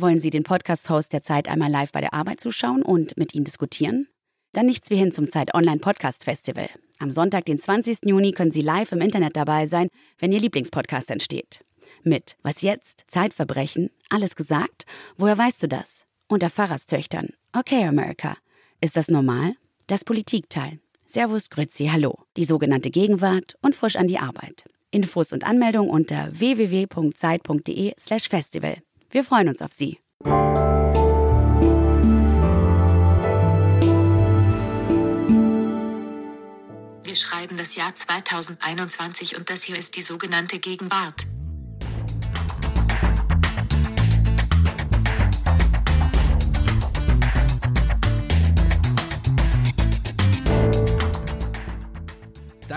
Wollen Sie den Podcast-Host der Zeit einmal live bei der Arbeit zuschauen und mit Ihnen diskutieren? Dann nichts wie hin zum Zeit Online Podcast Festival. Am Sonntag, den 20. Juni, können Sie live im Internet dabei sein, wenn Ihr Lieblingspodcast entsteht. Mit Was jetzt? Zeitverbrechen? Alles gesagt? Woher weißt du das? Unter Pfarrerstöchtern. Okay, America. Ist das normal? Das Politikteil. Servus, Grüezi, Hallo. Die sogenannte Gegenwart und frisch an die Arbeit. Infos und Anmeldung unter www.zeit.de/slash festival. Wir freuen uns auf Sie. Wir schreiben das Jahr 2021 und das hier ist die sogenannte Gegenwart.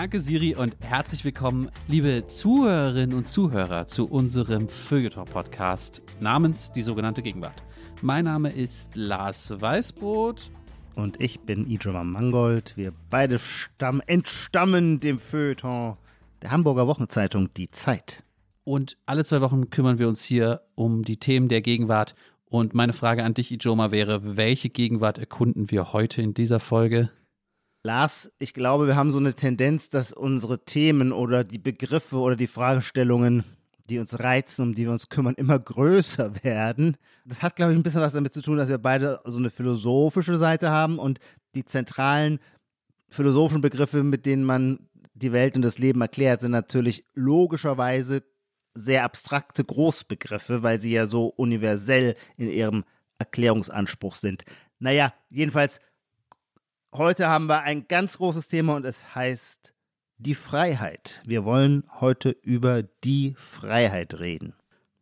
Danke, Siri, und herzlich willkommen, liebe Zuhörerinnen und Zuhörer, zu unserem Feuilleton-Podcast namens Die sogenannte Gegenwart. Mein Name ist Lars Weißbrot. Und ich bin Ijoma Mangold. Wir beide stamm, entstammen dem Feuilleton der Hamburger Wochenzeitung Die Zeit. Und alle zwei Wochen kümmern wir uns hier um die Themen der Gegenwart. Und meine Frage an dich, Ijoma, wäre, welche Gegenwart erkunden wir heute in dieser Folge? Lars, ich glaube, wir haben so eine Tendenz, dass unsere Themen oder die Begriffe oder die Fragestellungen, die uns reizen, um die wir uns kümmern, immer größer werden. Das hat, glaube ich, ein bisschen was damit zu tun, dass wir beide so eine philosophische Seite haben und die zentralen philosophischen Begriffe, mit denen man die Welt und das Leben erklärt, sind natürlich logischerweise sehr abstrakte Großbegriffe, weil sie ja so universell in ihrem Erklärungsanspruch sind. Naja, jedenfalls Heute haben wir ein ganz großes Thema und es heißt die Freiheit. Wir wollen heute über die Freiheit reden.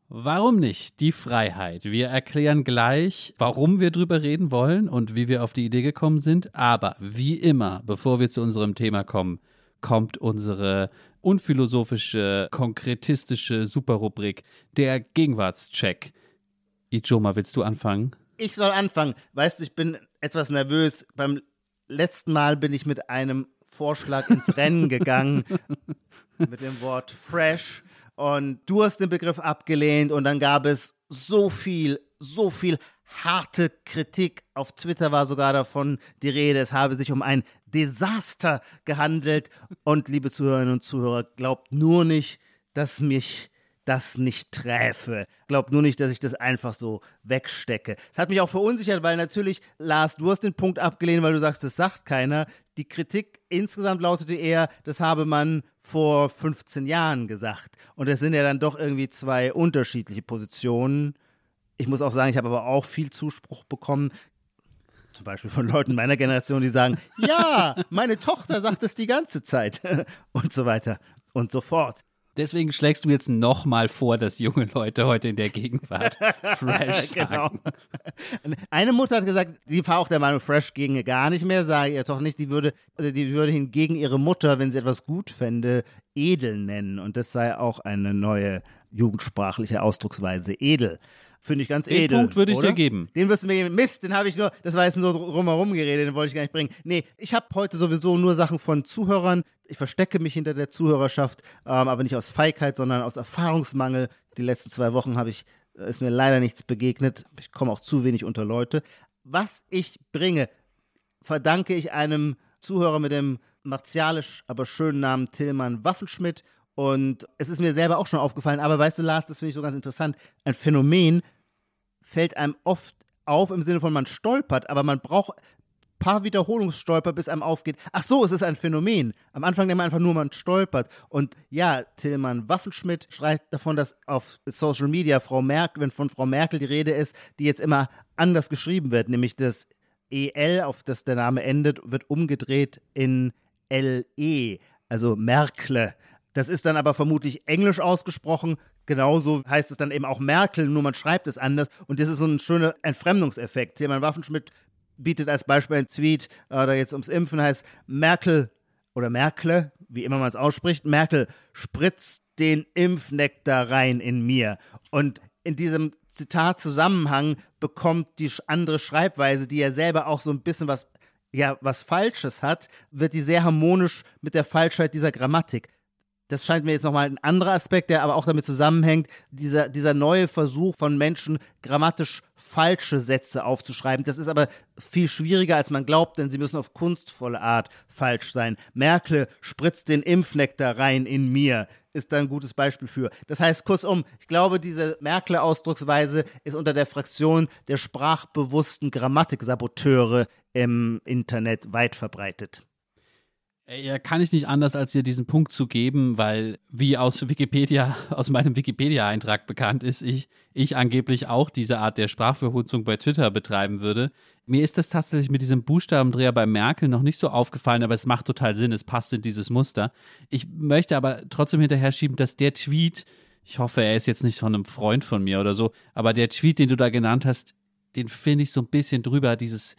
Warum nicht die Freiheit? Wir erklären gleich, warum wir drüber reden wollen und wie wir auf die Idee gekommen sind. Aber wie immer, bevor wir zu unserem Thema kommen, kommt unsere unphilosophische, konkretistische Superrubrik, der Gegenwartscheck. Ijoma, willst du anfangen? Ich soll anfangen. Weißt du, ich bin etwas nervös. Beim letzten Mal bin ich mit einem Vorschlag ins Rennen gegangen mit dem Wort fresh und du hast den Begriff abgelehnt und dann gab es so viel, so viel harte Kritik. Auf Twitter war sogar davon die Rede, es habe sich um ein Desaster gehandelt. Und liebe Zuhörerinnen und Zuhörer, glaubt nur nicht, dass mich das nicht träfe. Glaubt nur nicht, dass ich das einfach so wegstecke. Es hat mich auch verunsichert, weil natürlich, Lars, du hast den Punkt abgelehnt, weil du sagst, das sagt keiner. Die Kritik insgesamt lautete eher, das habe man vor 15 Jahren gesagt. Und das sind ja dann doch irgendwie zwei unterschiedliche Positionen. Ich muss auch sagen, ich habe aber auch viel Zuspruch bekommen, zum Beispiel von Leuten meiner Generation, die sagen, ja, meine Tochter sagt es die ganze Zeit und so weiter und so fort. Deswegen schlägst du jetzt nochmal vor, dass junge Leute heute in der Gegenwart fresh genau. sagen. Genau. Eine Mutter hat gesagt, die war auch der Meinung, fresh ginge gar nicht mehr, sage ihr doch nicht. Die würde, die würde hingegen ihre Mutter, wenn sie etwas gut fände, edel nennen. Und das sei auch eine neue jugendsprachliche Ausdrucksweise, edel. Finde ich ganz den edel. Den Punkt würde ich oder? dir geben. Den wirst du mir geben. Mist, den habe ich nur, das war jetzt nur drumherum geredet, den wollte ich gar nicht bringen. Nee, ich habe heute sowieso nur Sachen von Zuhörern. Ich verstecke mich hinter der Zuhörerschaft, ähm, aber nicht aus Feigheit, sondern aus Erfahrungsmangel. Die letzten zwei Wochen habe ich, äh, ist mir leider nichts begegnet. Ich komme auch zu wenig unter Leute. Was ich bringe, verdanke ich einem Zuhörer mit dem martialisch, aber schönen Namen Tillmann Waffenschmidt und es ist mir selber auch schon aufgefallen, aber weißt du, Lars, das finde ich so ganz interessant. Ein Phänomen fällt einem oft auf im Sinne von, man stolpert, aber man braucht ein paar Wiederholungsstolper, bis einem aufgeht. Ach so, es ist ein Phänomen. Am Anfang denkt man einfach nur, man stolpert. Und ja, Tillmann Waffenschmidt schreibt davon, dass auf Social Media Frau Merkel, wenn von Frau Merkel die Rede ist, die jetzt immer anders geschrieben wird, nämlich das EL, auf das der Name endet, wird umgedreht in LE, also Merkle. Das ist dann aber vermutlich englisch ausgesprochen. Genauso heißt es dann eben auch Merkel, nur man schreibt es anders. Und das ist so ein schöner Entfremdungseffekt. Tilman Waffenschmidt bietet als Beispiel ein Tweet, äh, da jetzt ums Impfen heißt, Merkel oder Merkle, wie immer man es ausspricht, Merkel spritzt den Impfnektar rein in mir. Und in diesem Zitat-Zusammenhang bekommt die andere Schreibweise, die ja selber auch so ein bisschen was, ja, was Falsches hat, wird die sehr harmonisch mit der Falschheit dieser Grammatik das scheint mir jetzt nochmal ein anderer Aspekt, der aber auch damit zusammenhängt, dieser, dieser neue Versuch von Menschen, grammatisch falsche Sätze aufzuschreiben. Das ist aber viel schwieriger, als man glaubt, denn sie müssen auf kunstvolle Art falsch sein. Merkel spritzt den Impfnektar rein in mir ist da ein gutes Beispiel für. Das heißt, kurzum, ich glaube, diese Merkel-Ausdrucksweise ist unter der Fraktion der sprachbewussten Grammatiksaboteure im Internet weit verbreitet. Ja, kann ich nicht anders, als dir diesen Punkt zu geben, weil, wie aus Wikipedia, aus meinem Wikipedia-Eintrag bekannt ist, ich, ich angeblich auch diese Art der Sprachverhunzung bei Twitter betreiben würde. Mir ist das tatsächlich mit diesem Buchstabendreher bei Merkel noch nicht so aufgefallen, aber es macht total Sinn, es passt in dieses Muster. Ich möchte aber trotzdem hinterher schieben, dass der Tweet, ich hoffe, er ist jetzt nicht von einem Freund von mir oder so, aber der Tweet, den du da genannt hast, den finde ich so ein bisschen drüber, dieses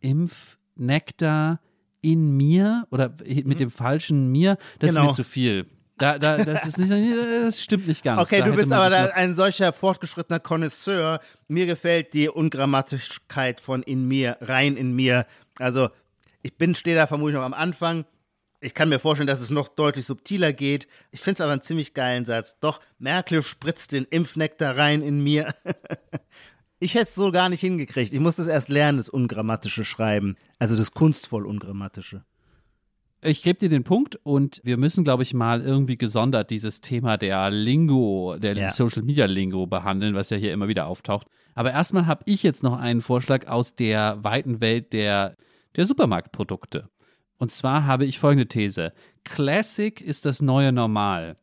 Impfnektar in mir oder mit mhm. dem falschen mir, das genau. ist mir zu viel. Da, da, das, ist nicht, das stimmt nicht ganz. Okay, da du bist aber ein solcher fortgeschrittener Connoisseur. Mir gefällt die Ungrammatischkeit von in mir, rein in mir. Also, ich bin, stehe da vermutlich noch am Anfang. Ich kann mir vorstellen, dass es noch deutlich subtiler geht. Ich finde es aber einen ziemlich geilen Satz. Doch, Merkel spritzt den Impfnektar rein in mir. Ich hätte es so gar nicht hingekriegt. Ich musste es erst lernen, das ungrammatische Schreiben. Also das kunstvoll ungrammatische. Ich gebe dir den Punkt und wir müssen, glaube ich, mal irgendwie gesondert dieses Thema der Lingo, der ja. Social Media Lingo behandeln, was ja hier immer wieder auftaucht. Aber erstmal habe ich jetzt noch einen Vorschlag aus der weiten Welt der, der Supermarktprodukte. Und zwar habe ich folgende These. Classic ist das neue Normal.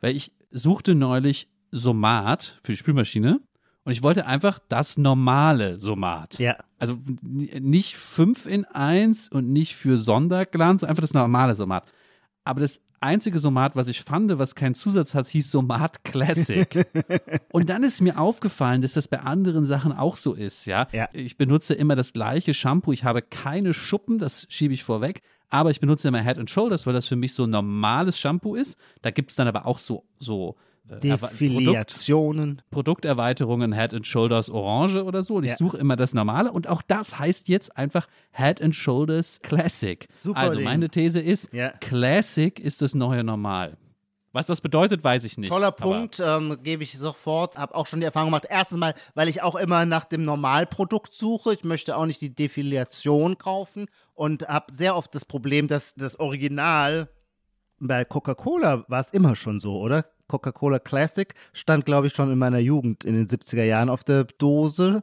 Weil ich suchte neulich Somat für die Spülmaschine und ich wollte einfach das normale Somat. Ja. Also nicht 5 in 1 und nicht für Sonderglanz, einfach das normale Somat. Aber das einzige Somat, was ich fand, was keinen Zusatz hat, hieß Somat Classic. und dann ist mir aufgefallen, dass das bei anderen Sachen auch so ist, ja? ja. Ich benutze immer das gleiche Shampoo, ich habe keine Schuppen, das schiebe ich vorweg, aber ich benutze immer Head and Shoulders, weil das für mich so ein normales Shampoo ist. Da gibt es dann aber auch so, so Defiliationen. Produkt, Produkterweiterungen Head and Shoulders Orange oder so. Und ich ja. suche immer das Normale. Und auch das heißt jetzt einfach Head and Shoulders Classic. Super also Ding. meine These ist, ja. Classic ist das neue Normal. Was das bedeutet, weiß ich nicht. Toller Punkt, ähm, gebe ich sofort. Habe auch schon die Erfahrung gemacht. Erstens mal, weil ich auch immer nach dem Normalprodukt suche. Ich möchte auch nicht die Defiliation kaufen und habe sehr oft das Problem, dass das Original bei Coca-Cola war es immer schon so, oder? Coca-Cola Classic stand, glaube ich, schon in meiner Jugend in den 70er Jahren auf der Dose.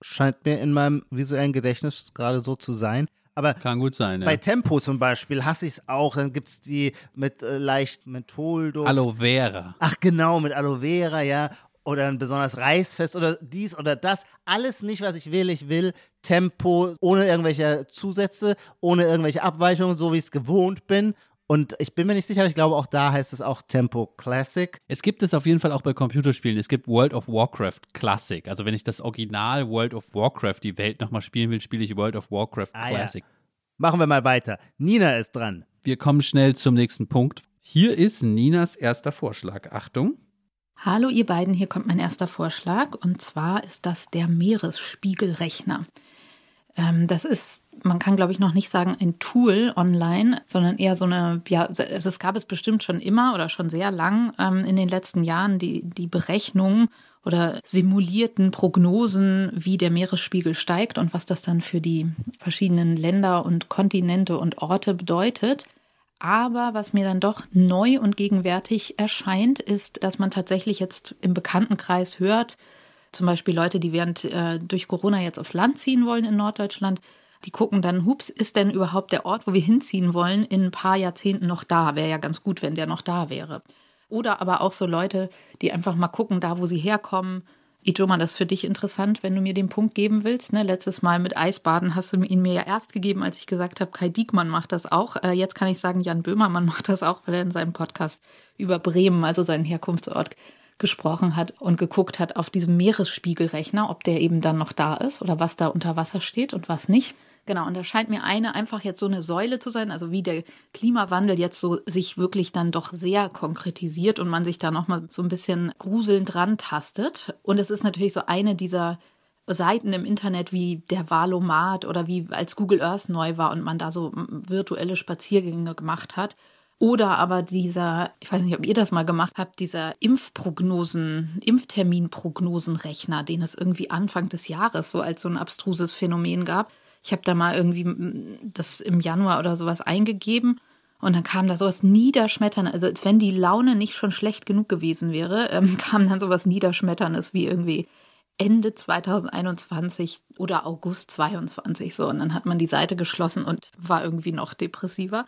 Scheint mir in meinem visuellen Gedächtnis gerade so zu sein. Aber Kann gut sein, ja. bei Tempo zum Beispiel hasse ich es auch. Dann gibt es die mit äh, leicht Mentholduft. Aloe Vera. Ach genau, mit Aloe Vera, ja. Oder ein besonders Reisfest oder dies oder das. Alles nicht, was ich will. Ich will Tempo ohne irgendwelche Zusätze, ohne irgendwelche Abweichungen, so wie ich es gewohnt bin. Und ich bin mir nicht sicher, ich glaube, auch da heißt es auch Tempo Classic. Es gibt es auf jeden Fall auch bei Computerspielen. Es gibt World of Warcraft Classic. Also wenn ich das Original World of Warcraft, die Welt nochmal spielen will, spiele ich World of Warcraft ah, Classic. Ja. Machen wir mal weiter. Nina ist dran. Wir kommen schnell zum nächsten Punkt. Hier ist Ninas erster Vorschlag. Achtung. Hallo ihr beiden, hier kommt mein erster Vorschlag. Und zwar ist das der Meeresspiegelrechner. Ähm, das ist, man kann glaube ich noch nicht sagen ein Tool online, sondern eher so eine, ja, es gab es bestimmt schon immer oder schon sehr lang ähm, in den letzten Jahren die, die Berechnung oder simulierten Prognosen, wie der Meeresspiegel steigt und was das dann für die verschiedenen Länder und Kontinente und Orte bedeutet. Aber was mir dann doch neu und gegenwärtig erscheint, ist, dass man tatsächlich jetzt im Bekanntenkreis hört, zum Beispiel Leute, die während äh, durch Corona jetzt aufs Land ziehen wollen in Norddeutschland, die gucken dann, hups, ist denn überhaupt der Ort, wo wir hinziehen wollen, in ein paar Jahrzehnten noch da? Wäre ja ganz gut, wenn der noch da wäre. Oder aber auch so Leute, die einfach mal gucken, da wo sie herkommen. Ijoma, das ist für dich interessant, wenn du mir den Punkt geben willst. Ne? Letztes Mal mit Eisbaden hast du ihn mir ja erst gegeben, als ich gesagt habe, Kai Diekmann macht das auch. Äh, jetzt kann ich sagen, Jan Böhmermann macht das auch, weil er in seinem Podcast über Bremen, also seinen Herkunftsort, gesprochen hat und geguckt hat auf diesem Meeresspiegelrechner, ob der eben dann noch da ist oder was da unter Wasser steht und was nicht. Genau, und da scheint mir eine einfach jetzt so eine Säule zu sein, also wie der Klimawandel jetzt so sich wirklich dann doch sehr konkretisiert und man sich da nochmal so ein bisschen gruselnd rantastet. Und es ist natürlich so eine dieser Seiten im Internet wie der Valomat oder wie als Google Earth neu war und man da so virtuelle Spaziergänge gemacht hat Oder aber dieser, ich weiß nicht, ob ihr das mal gemacht habt, dieser Impfprognosen, Impfterminprognosenrechner, den es irgendwie Anfang des Jahres so als so ein abstruses Phänomen gab. Ich habe da mal irgendwie das im Januar oder sowas eingegeben und dann kam da sowas Niederschmetterndes, also als wenn die Laune nicht schon schlecht genug gewesen wäre, ähm, kam dann sowas Niederschmetterndes wie irgendwie Ende 2021 oder August 22 so. Und dann hat man die Seite geschlossen und war irgendwie noch depressiver.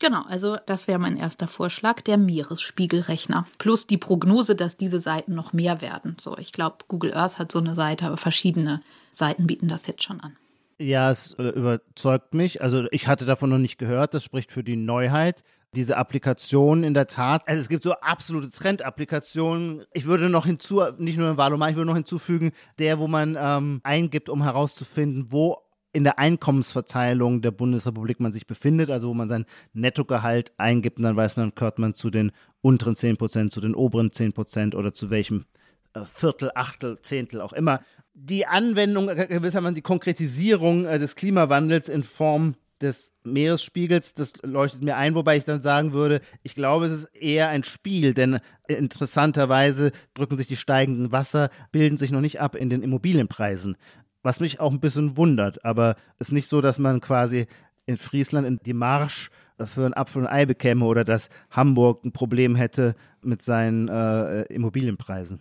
Genau, also das wäre mein erster Vorschlag, der Meeresspiegelrechner. Plus die Prognose, dass diese Seiten noch mehr werden. So, ich glaube, Google Earth hat so eine Seite, aber verschiedene Seiten bieten das jetzt schon an. Ja, es äh, überzeugt mich. Also ich hatte davon noch nicht gehört. Das spricht für die Neuheit. Diese Applikation in der Tat. Also es gibt so absolute Trendapplikationen. Ich würde noch hinzu, nicht nur in Valomar, ich würde noch hinzufügen, der, wo man ähm, eingibt, um herauszufinden, wo in der Einkommensverteilung der Bundesrepublik man sich befindet, also wo man sein Nettogehalt eingibt und dann weiß man, gehört man zu den unteren 10 Prozent, zu den oberen 10 Prozent oder zu welchem äh, Viertel, Achtel, Zehntel auch immer. Die Anwendung, äh, gewissermaßen die Konkretisierung äh, des Klimawandels in Form des Meeresspiegels, das leuchtet mir ein, wobei ich dann sagen würde, ich glaube, es ist eher ein Spiel, denn interessanterweise drücken sich die steigenden Wasser, bilden sich noch nicht ab in den Immobilienpreisen was mich auch ein bisschen wundert. Aber es ist nicht so, dass man quasi in Friesland in die Marsch äh, für ein Apfel und Ei bekäme oder dass Hamburg ein Problem hätte mit seinen äh, Immobilienpreisen.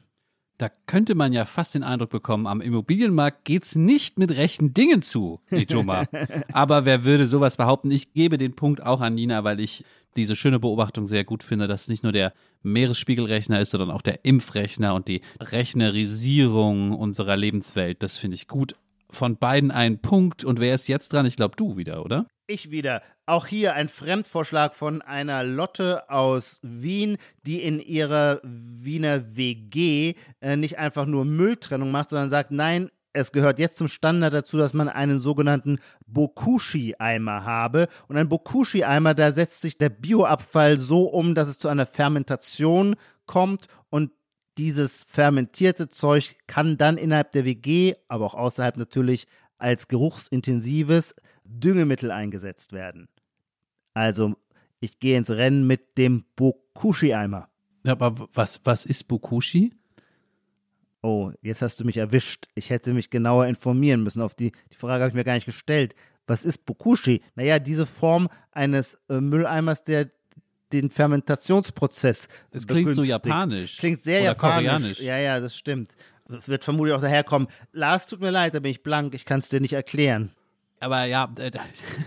Da könnte man ja fast den Eindruck bekommen, am Immobilienmarkt geht es nicht mit rechten Dingen zu, Nijoma. Aber wer würde sowas behaupten? Ich gebe den Punkt auch an Nina, weil ich diese schöne Beobachtung sehr gut finde, dass es nicht nur der Meeresspiegelrechner ist, sondern auch der Impfrechner und die Rechnerisierung unserer Lebenswelt. Das finde ich gut. Von beiden ein Punkt. Und wer ist jetzt dran? Ich glaube, du wieder, oder? Ich wieder. Auch hier ein Fremdvorschlag von einer Lotte aus Wien, die in ihrer Wiener WG äh, nicht einfach nur Mülltrennung macht, sondern sagt, nein, es gehört jetzt zum Standard dazu, dass man einen sogenannten Bokushi-Eimer habe. Und ein Bokushi-Eimer, da setzt sich der Bioabfall so um, dass es zu einer Fermentation kommt und dieses fermentierte Zeug kann dann innerhalb der WG, aber auch außerhalb natürlich als geruchsintensives Düngemittel eingesetzt werden. Also, ich gehe ins Rennen mit dem Bokushi-Eimer. Ja, aber was, was ist Bokushi? Oh, jetzt hast du mich erwischt. Ich hätte mich genauer informieren müssen. Auf die, die Frage habe ich mir gar nicht gestellt. Was ist Bokushi? Naja, diese Form eines äh, Mülleimers, der den Fermentationsprozess. Es klingt so japanisch. Klingt sehr oder japanisch. Koreanisch. Ja, ja, das stimmt. Wird vermutlich auch daherkommen. Lars, tut mir leid, da bin ich blank. Ich kann es dir nicht erklären. Aber ja, äh,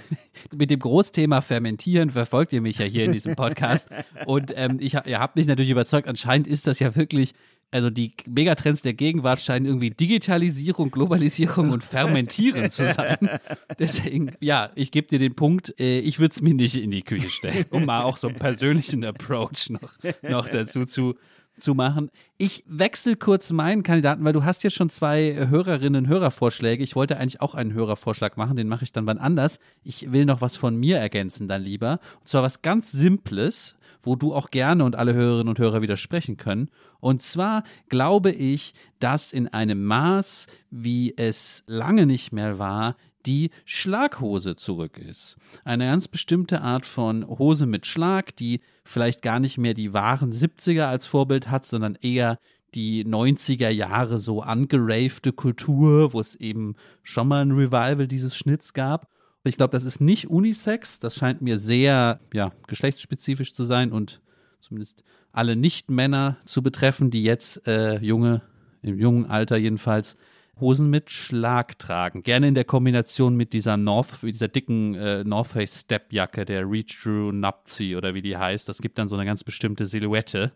mit dem Großthema Fermentieren verfolgt ihr mich ja hier in diesem Podcast. Und ähm, ich, ihr habt mich natürlich überzeugt, anscheinend ist das ja wirklich also die Megatrends der Gegenwart scheinen irgendwie Digitalisierung, Globalisierung und Fermentieren zu sein. Deswegen, ja, ich gebe dir den Punkt, äh, ich würde es mir nicht in die Küche stellen, um mal auch so einen persönlichen Approach noch, noch dazu zu, zu machen. Ich wechsle kurz meinen Kandidaten, weil du hast jetzt schon zwei Hörerinnen Hörervorschläge. Ich wollte eigentlich auch einen Hörervorschlag machen, den mache ich dann wann anders. Ich will noch was von mir ergänzen dann lieber. Und zwar was ganz Simples, wo du auch gerne und alle Hörerinnen und Hörer widersprechen können. Und zwar glaube ich, dass in einem Maß, wie es lange nicht mehr war, die Schlaghose zurück ist. Eine ganz bestimmte Art von Hose mit Schlag, die vielleicht gar nicht mehr die wahren 70er als Vorbild hat, sondern eher die 90er Jahre so angeravte Kultur, wo es eben schon mal ein Revival dieses Schnitts gab. Ich glaube, das ist nicht Unisex. Das scheint mir sehr ja, geschlechtsspezifisch zu sein und zumindest alle Nicht-Männer zu betreffen, die jetzt äh, junge, im jungen Alter jedenfalls, Hosen mit Schlag tragen. Gerne in der Kombination mit dieser North, dieser dicken äh, North Face Stepjacke, der Reach Through Napzi oder wie die heißt. Das gibt dann so eine ganz bestimmte Silhouette,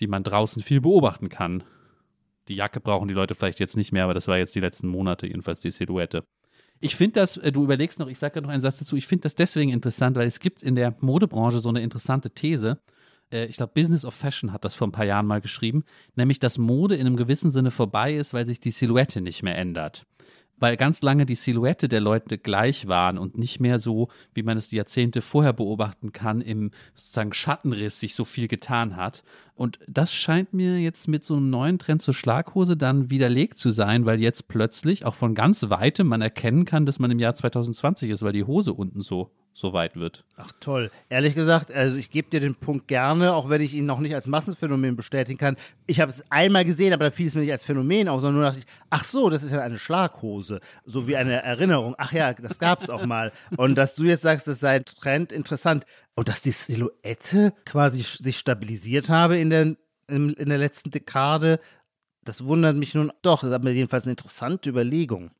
die man draußen viel beobachten kann. Die Jacke brauchen die Leute vielleicht jetzt nicht mehr, aber das war jetzt die letzten Monate jedenfalls die Silhouette. Ich finde das, äh, du überlegst noch, ich sage noch einen Satz dazu, ich finde das deswegen interessant, weil es gibt in der Modebranche so eine interessante These. Äh, ich glaube, Business of Fashion hat das vor ein paar Jahren mal geschrieben, nämlich dass Mode in einem gewissen Sinne vorbei ist, weil sich die Silhouette nicht mehr ändert weil ganz lange die Silhouette der Leute gleich waren und nicht mehr so, wie man es die Jahrzehnte vorher beobachten kann, im sozusagen Schattenriss sich so viel getan hat. Und das scheint mir jetzt mit so einem neuen Trend zur Schlaghose dann widerlegt zu sein, weil jetzt plötzlich auch von ganz weitem man erkennen kann, dass man im Jahr 2020 ist, weil die Hose unten so soweit wird. Ach toll. Ehrlich gesagt, also ich gebe dir den Punkt gerne, auch wenn ich ihn noch nicht als Massenphänomen bestätigen kann. Ich habe es einmal gesehen, aber da fiel es mir nicht als Phänomen auf, sondern nur dachte ich, ach so, das ist ja eine Schlaghose. So wie eine Erinnerung. Ach ja, das gab es auch mal. Und dass du jetzt sagst, das sei ein Trend, interessant. Und dass die Silhouette quasi sich stabilisiert habe in der, in, in der letzten Dekade, das wundert mich nun doch. Das ist aber jedenfalls eine interessante Überlegung.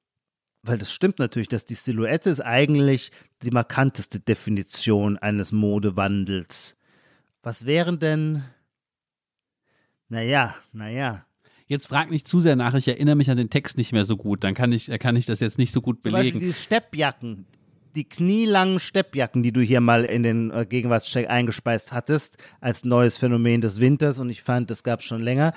Weil das stimmt natürlich, dass die Silhouette ist eigentlich die markanteste Definition eines Modewandels. Was wären denn. Naja, naja. Jetzt frag nicht zu sehr nach, ich erinnere mich an den Text nicht mehr so gut, dann kann ich, kann ich das jetzt nicht so gut Zum belegen. Beispiel die Steppjacken, die knielangen Steppjacken, die du hier mal in den äh, Gegenwartscheck eingespeist hattest, als neues Phänomen des Winters und ich fand, das gab es schon länger.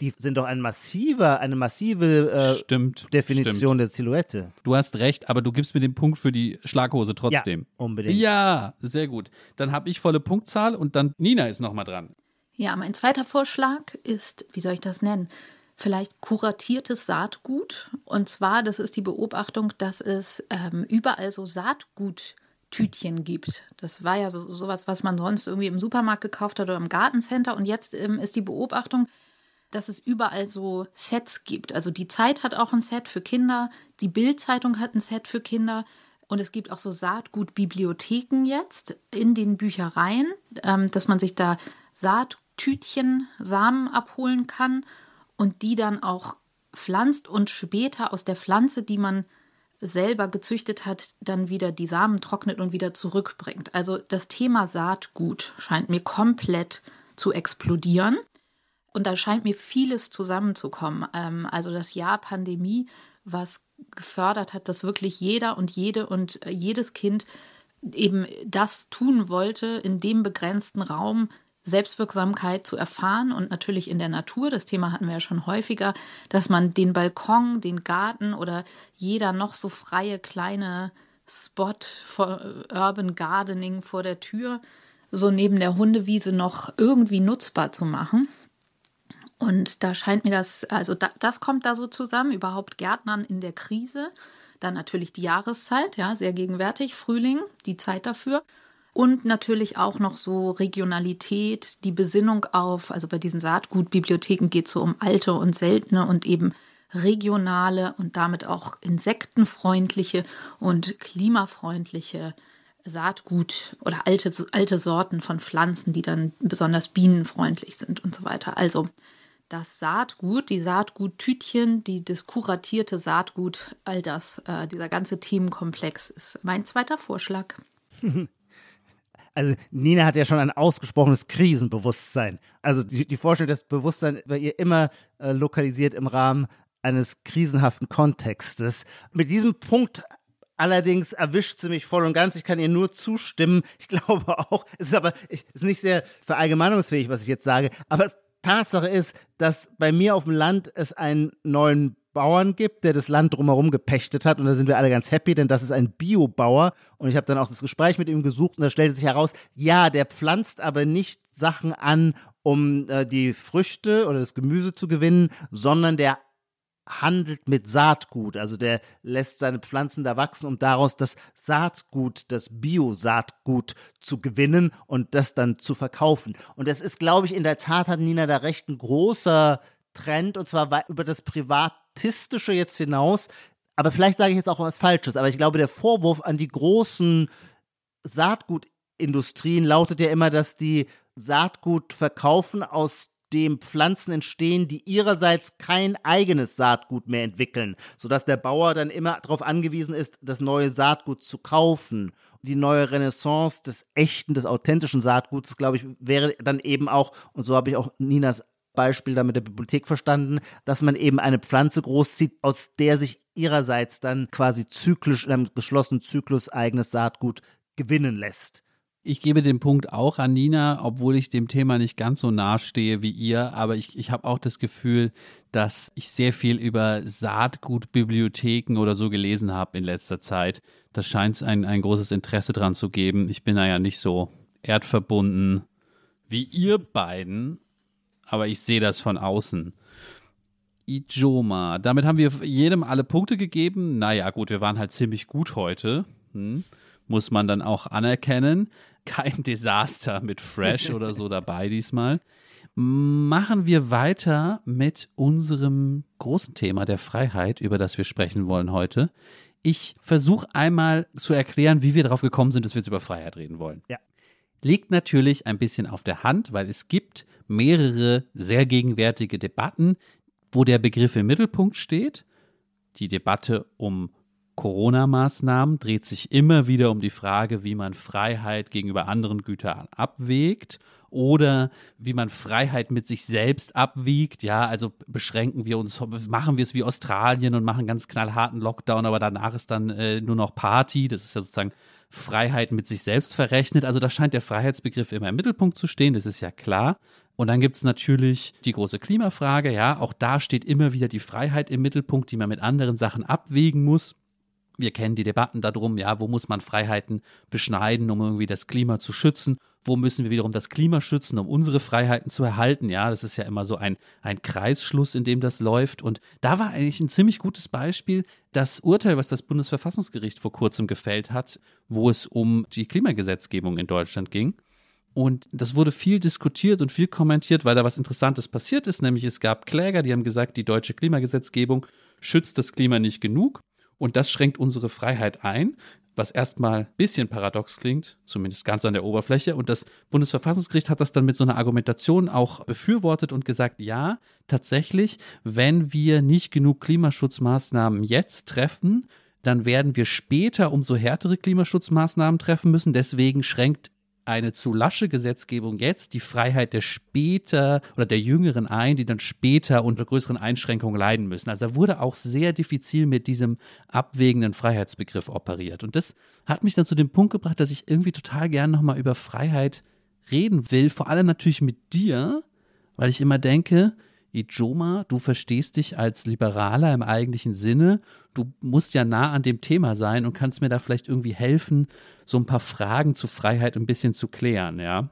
Die sind doch ein massiver, eine massive äh, Stimmt. Definition Stimmt. der Silhouette. Du hast recht, aber du gibst mir den Punkt für die Schlaghose trotzdem. Ja, unbedingt. Ja, sehr gut. Dann habe ich volle Punktzahl und dann Nina ist nochmal dran. Ja, mein zweiter Vorschlag ist, wie soll ich das nennen? Vielleicht kuratiertes Saatgut. Und zwar, das ist die Beobachtung, dass es ähm, überall so Saatguttütchen gibt. Das war ja so sowas, was man sonst irgendwie im Supermarkt gekauft hat oder im Gartencenter. Und jetzt ähm, ist die Beobachtung, dass es überall so Sets gibt. Also die Zeit hat auch ein Set für Kinder, die Bild-Zeitung hat ein Set für Kinder. Und es gibt auch so Saatgutbibliotheken jetzt in den Büchereien, ähm, dass man sich da Saattütchen, Samen abholen kann und die dann auch pflanzt und später aus der Pflanze, die man selber gezüchtet hat, dann wieder die Samen trocknet und wieder zurückbringt. Also das Thema Saatgut scheint mir komplett zu explodieren. Und da scheint mir vieles zusammenzukommen. Ähm, also das Jahr Pandemie, was gefördert hat, dass wirklich jeder und jede und äh, jedes Kind eben das tun wollte, in dem begrenzten Raum Selbstwirksamkeit zu erfahren und natürlich in der Natur, das Thema hatten wir ja schon häufiger, dass man den Balkon, den Garten oder jeder noch so freie kleine Spot für Urban Gardening vor der Tür so neben der Hundewiese noch irgendwie nutzbar zu machen. Und da scheint mir das, also da, das kommt da so zusammen, überhaupt Gärtnern in der Krise. Dann natürlich die Jahreszeit, ja, sehr gegenwärtig, Frühling, die Zeit dafür. Und natürlich auch noch so Regionalität, die Besinnung auf, also bei diesen Saatgutbibliotheken geht es so um alte und seltene und eben regionale und damit auch insektenfreundliche und klimafreundliche Saatgut oder alte, alte Sorten von Pflanzen, die dann besonders bienenfreundlich sind und so weiter. Also das Saatgut, die Saatguttütchen, die, das kuratierte Saatgut, all das, äh, dieser ganze Themenkomplex ist mein zweiter Vorschlag. Also Nina hat ja schon ein ausgesprochenes Krisenbewusstsein. Also die, die Vorstellung, das Bewusstsein bei ihr immer äh, lokalisiert im Rahmen eines krisenhaften Kontextes. Mit diesem Punkt Allerdings erwischt sie mich voll und ganz. Ich kann ihr nur zustimmen. Ich glaube auch, es ist aber es ist nicht sehr verallgemeinungsfähig, was ich jetzt sage. Aber Tatsache ist, dass bei mir auf dem Land es einen neuen Bauern gibt, der das Land drumherum gepechtet hat. Und da sind wir alle ganz happy, denn das ist ein Biobauer. Und ich habe dann auch das Gespräch mit ihm gesucht und da stellte sich heraus, ja, der pflanzt aber nicht Sachen an, um äh, die Früchte oder das Gemüse zu gewinnen, sondern der handelt mit Saatgut. Also der lässt seine Pflanzen da wachsen, um daraus das Saatgut, das Bio-Saatgut zu gewinnen und das dann zu verkaufen. Und das ist, glaube ich, in der Tat hat Nina da recht ein großer Trend und zwar über das Privatistische jetzt hinaus. Aber vielleicht sage ich jetzt auch was Falsches, aber ich glaube, der Vorwurf an die großen Saatgutindustrien lautet ja immer, dass die Saatgut verkaufen, aus dem Pflanzen entstehen, die ihrerseits kein eigenes Saatgut mehr entwickeln, sodass der Bauer dann immer darauf angewiesen ist, das neue Saatgut zu kaufen. Die neue Renaissance des echten, des authentischen Saatguts, glaube ich, wäre dann eben auch, und so habe ich auch Ninas Beispiel da mit der Bibliothek verstanden, dass man eben eine Pflanze großzieht, aus der sich ihrerseits dann quasi zyklisch, in einem geschlossenen Zyklus eigenes Saatgut gewinnen lässt. Ich gebe den Punkt auch an Nina, obwohl ich dem Thema nicht ganz so nahe stehe wie ihr, aber ich, ich habe auch das Gefühl, dass ich sehr viel über Saatgutbibliotheken oder so gelesen habe in letzter Zeit. Da scheint es ein, ein großes Interesse dran zu geben. Ich bin da ja nicht so erdverbunden wie ihr beiden, aber ich sehe das von außen. Ijoma, damit haben wir jedem alle Punkte gegeben. Naja, gut, wir waren halt ziemlich gut heute. Hm? muss man dann auch anerkennen. Kein Desaster mit Fresh oder so dabei diesmal. Machen wir weiter mit unserem großen Thema der Freiheit, über das wir sprechen wollen heute. Ich versuche einmal zu erklären, wie wir darauf gekommen sind, dass wir jetzt über Freiheit reden wollen. Ja. Liegt natürlich ein bisschen auf der Hand, weil es gibt mehrere sehr gegenwärtige Debatten, wo der Begriff im Mittelpunkt steht. Die Debatte um Corona-Maßnahmen dreht sich immer wieder um die Frage, wie man Freiheit gegenüber anderen Gütern abwägt oder wie man Freiheit mit sich selbst abwiegt. Ja, also beschränken wir uns, machen wir es wie Australien und machen ganz knallharten Lockdown, aber danach ist dann äh, nur noch Party. Das ist ja sozusagen Freiheit mit sich selbst verrechnet. Also da scheint der Freiheitsbegriff immer im Mittelpunkt zu stehen, das ist ja klar. Und dann gibt es natürlich die große Klimafrage, ja, auch da steht immer wieder die Freiheit im Mittelpunkt, die man mit anderen Sachen abwägen muss. Wir kennen die Debatten darum, ja, wo muss man Freiheiten beschneiden, um irgendwie das Klima zu schützen? Wo müssen wir wiederum das Klima schützen, um unsere Freiheiten zu erhalten? Ja, das ist ja immer so ein, ein Kreisschluss, in dem das läuft. Und da war eigentlich ein ziemlich gutes Beispiel das Urteil, was das Bundesverfassungsgericht vor kurzem gefällt hat, wo es um die Klimagesetzgebung in Deutschland ging. Und das wurde viel diskutiert und viel kommentiert, weil da was Interessantes passiert ist. Nämlich es gab Kläger, die haben gesagt, die deutsche Klimagesetzgebung schützt das Klima nicht genug. Und das schränkt unsere Freiheit ein, was erstmal ein bisschen paradox klingt, zumindest ganz an der Oberfläche. Und das Bundesverfassungsgericht hat das dann mit so einer Argumentation auch befürwortet und gesagt, ja, tatsächlich, wenn wir nicht genug Klimaschutzmaßnahmen jetzt treffen, dann werden wir später umso härtere Klimaschutzmaßnahmen treffen müssen. Deswegen schränkt eine zu lasche Gesetzgebung jetzt die Freiheit der später oder der Jüngeren ein, die dann später unter größeren Einschränkungen leiden müssen. Also da wurde auch sehr diffizil mit diesem abwägenden Freiheitsbegriff operiert. Und das hat mich dann zu dem Punkt gebracht, dass ich irgendwie total gern nochmal über Freiheit reden will, vor allem natürlich mit dir, weil ich immer denke, Ijoma, du verstehst dich als Liberaler im eigentlichen Sinne. Du musst ja nah an dem Thema sein und kannst mir da vielleicht irgendwie helfen, so ein paar Fragen zu Freiheit ein bisschen zu klären, ja.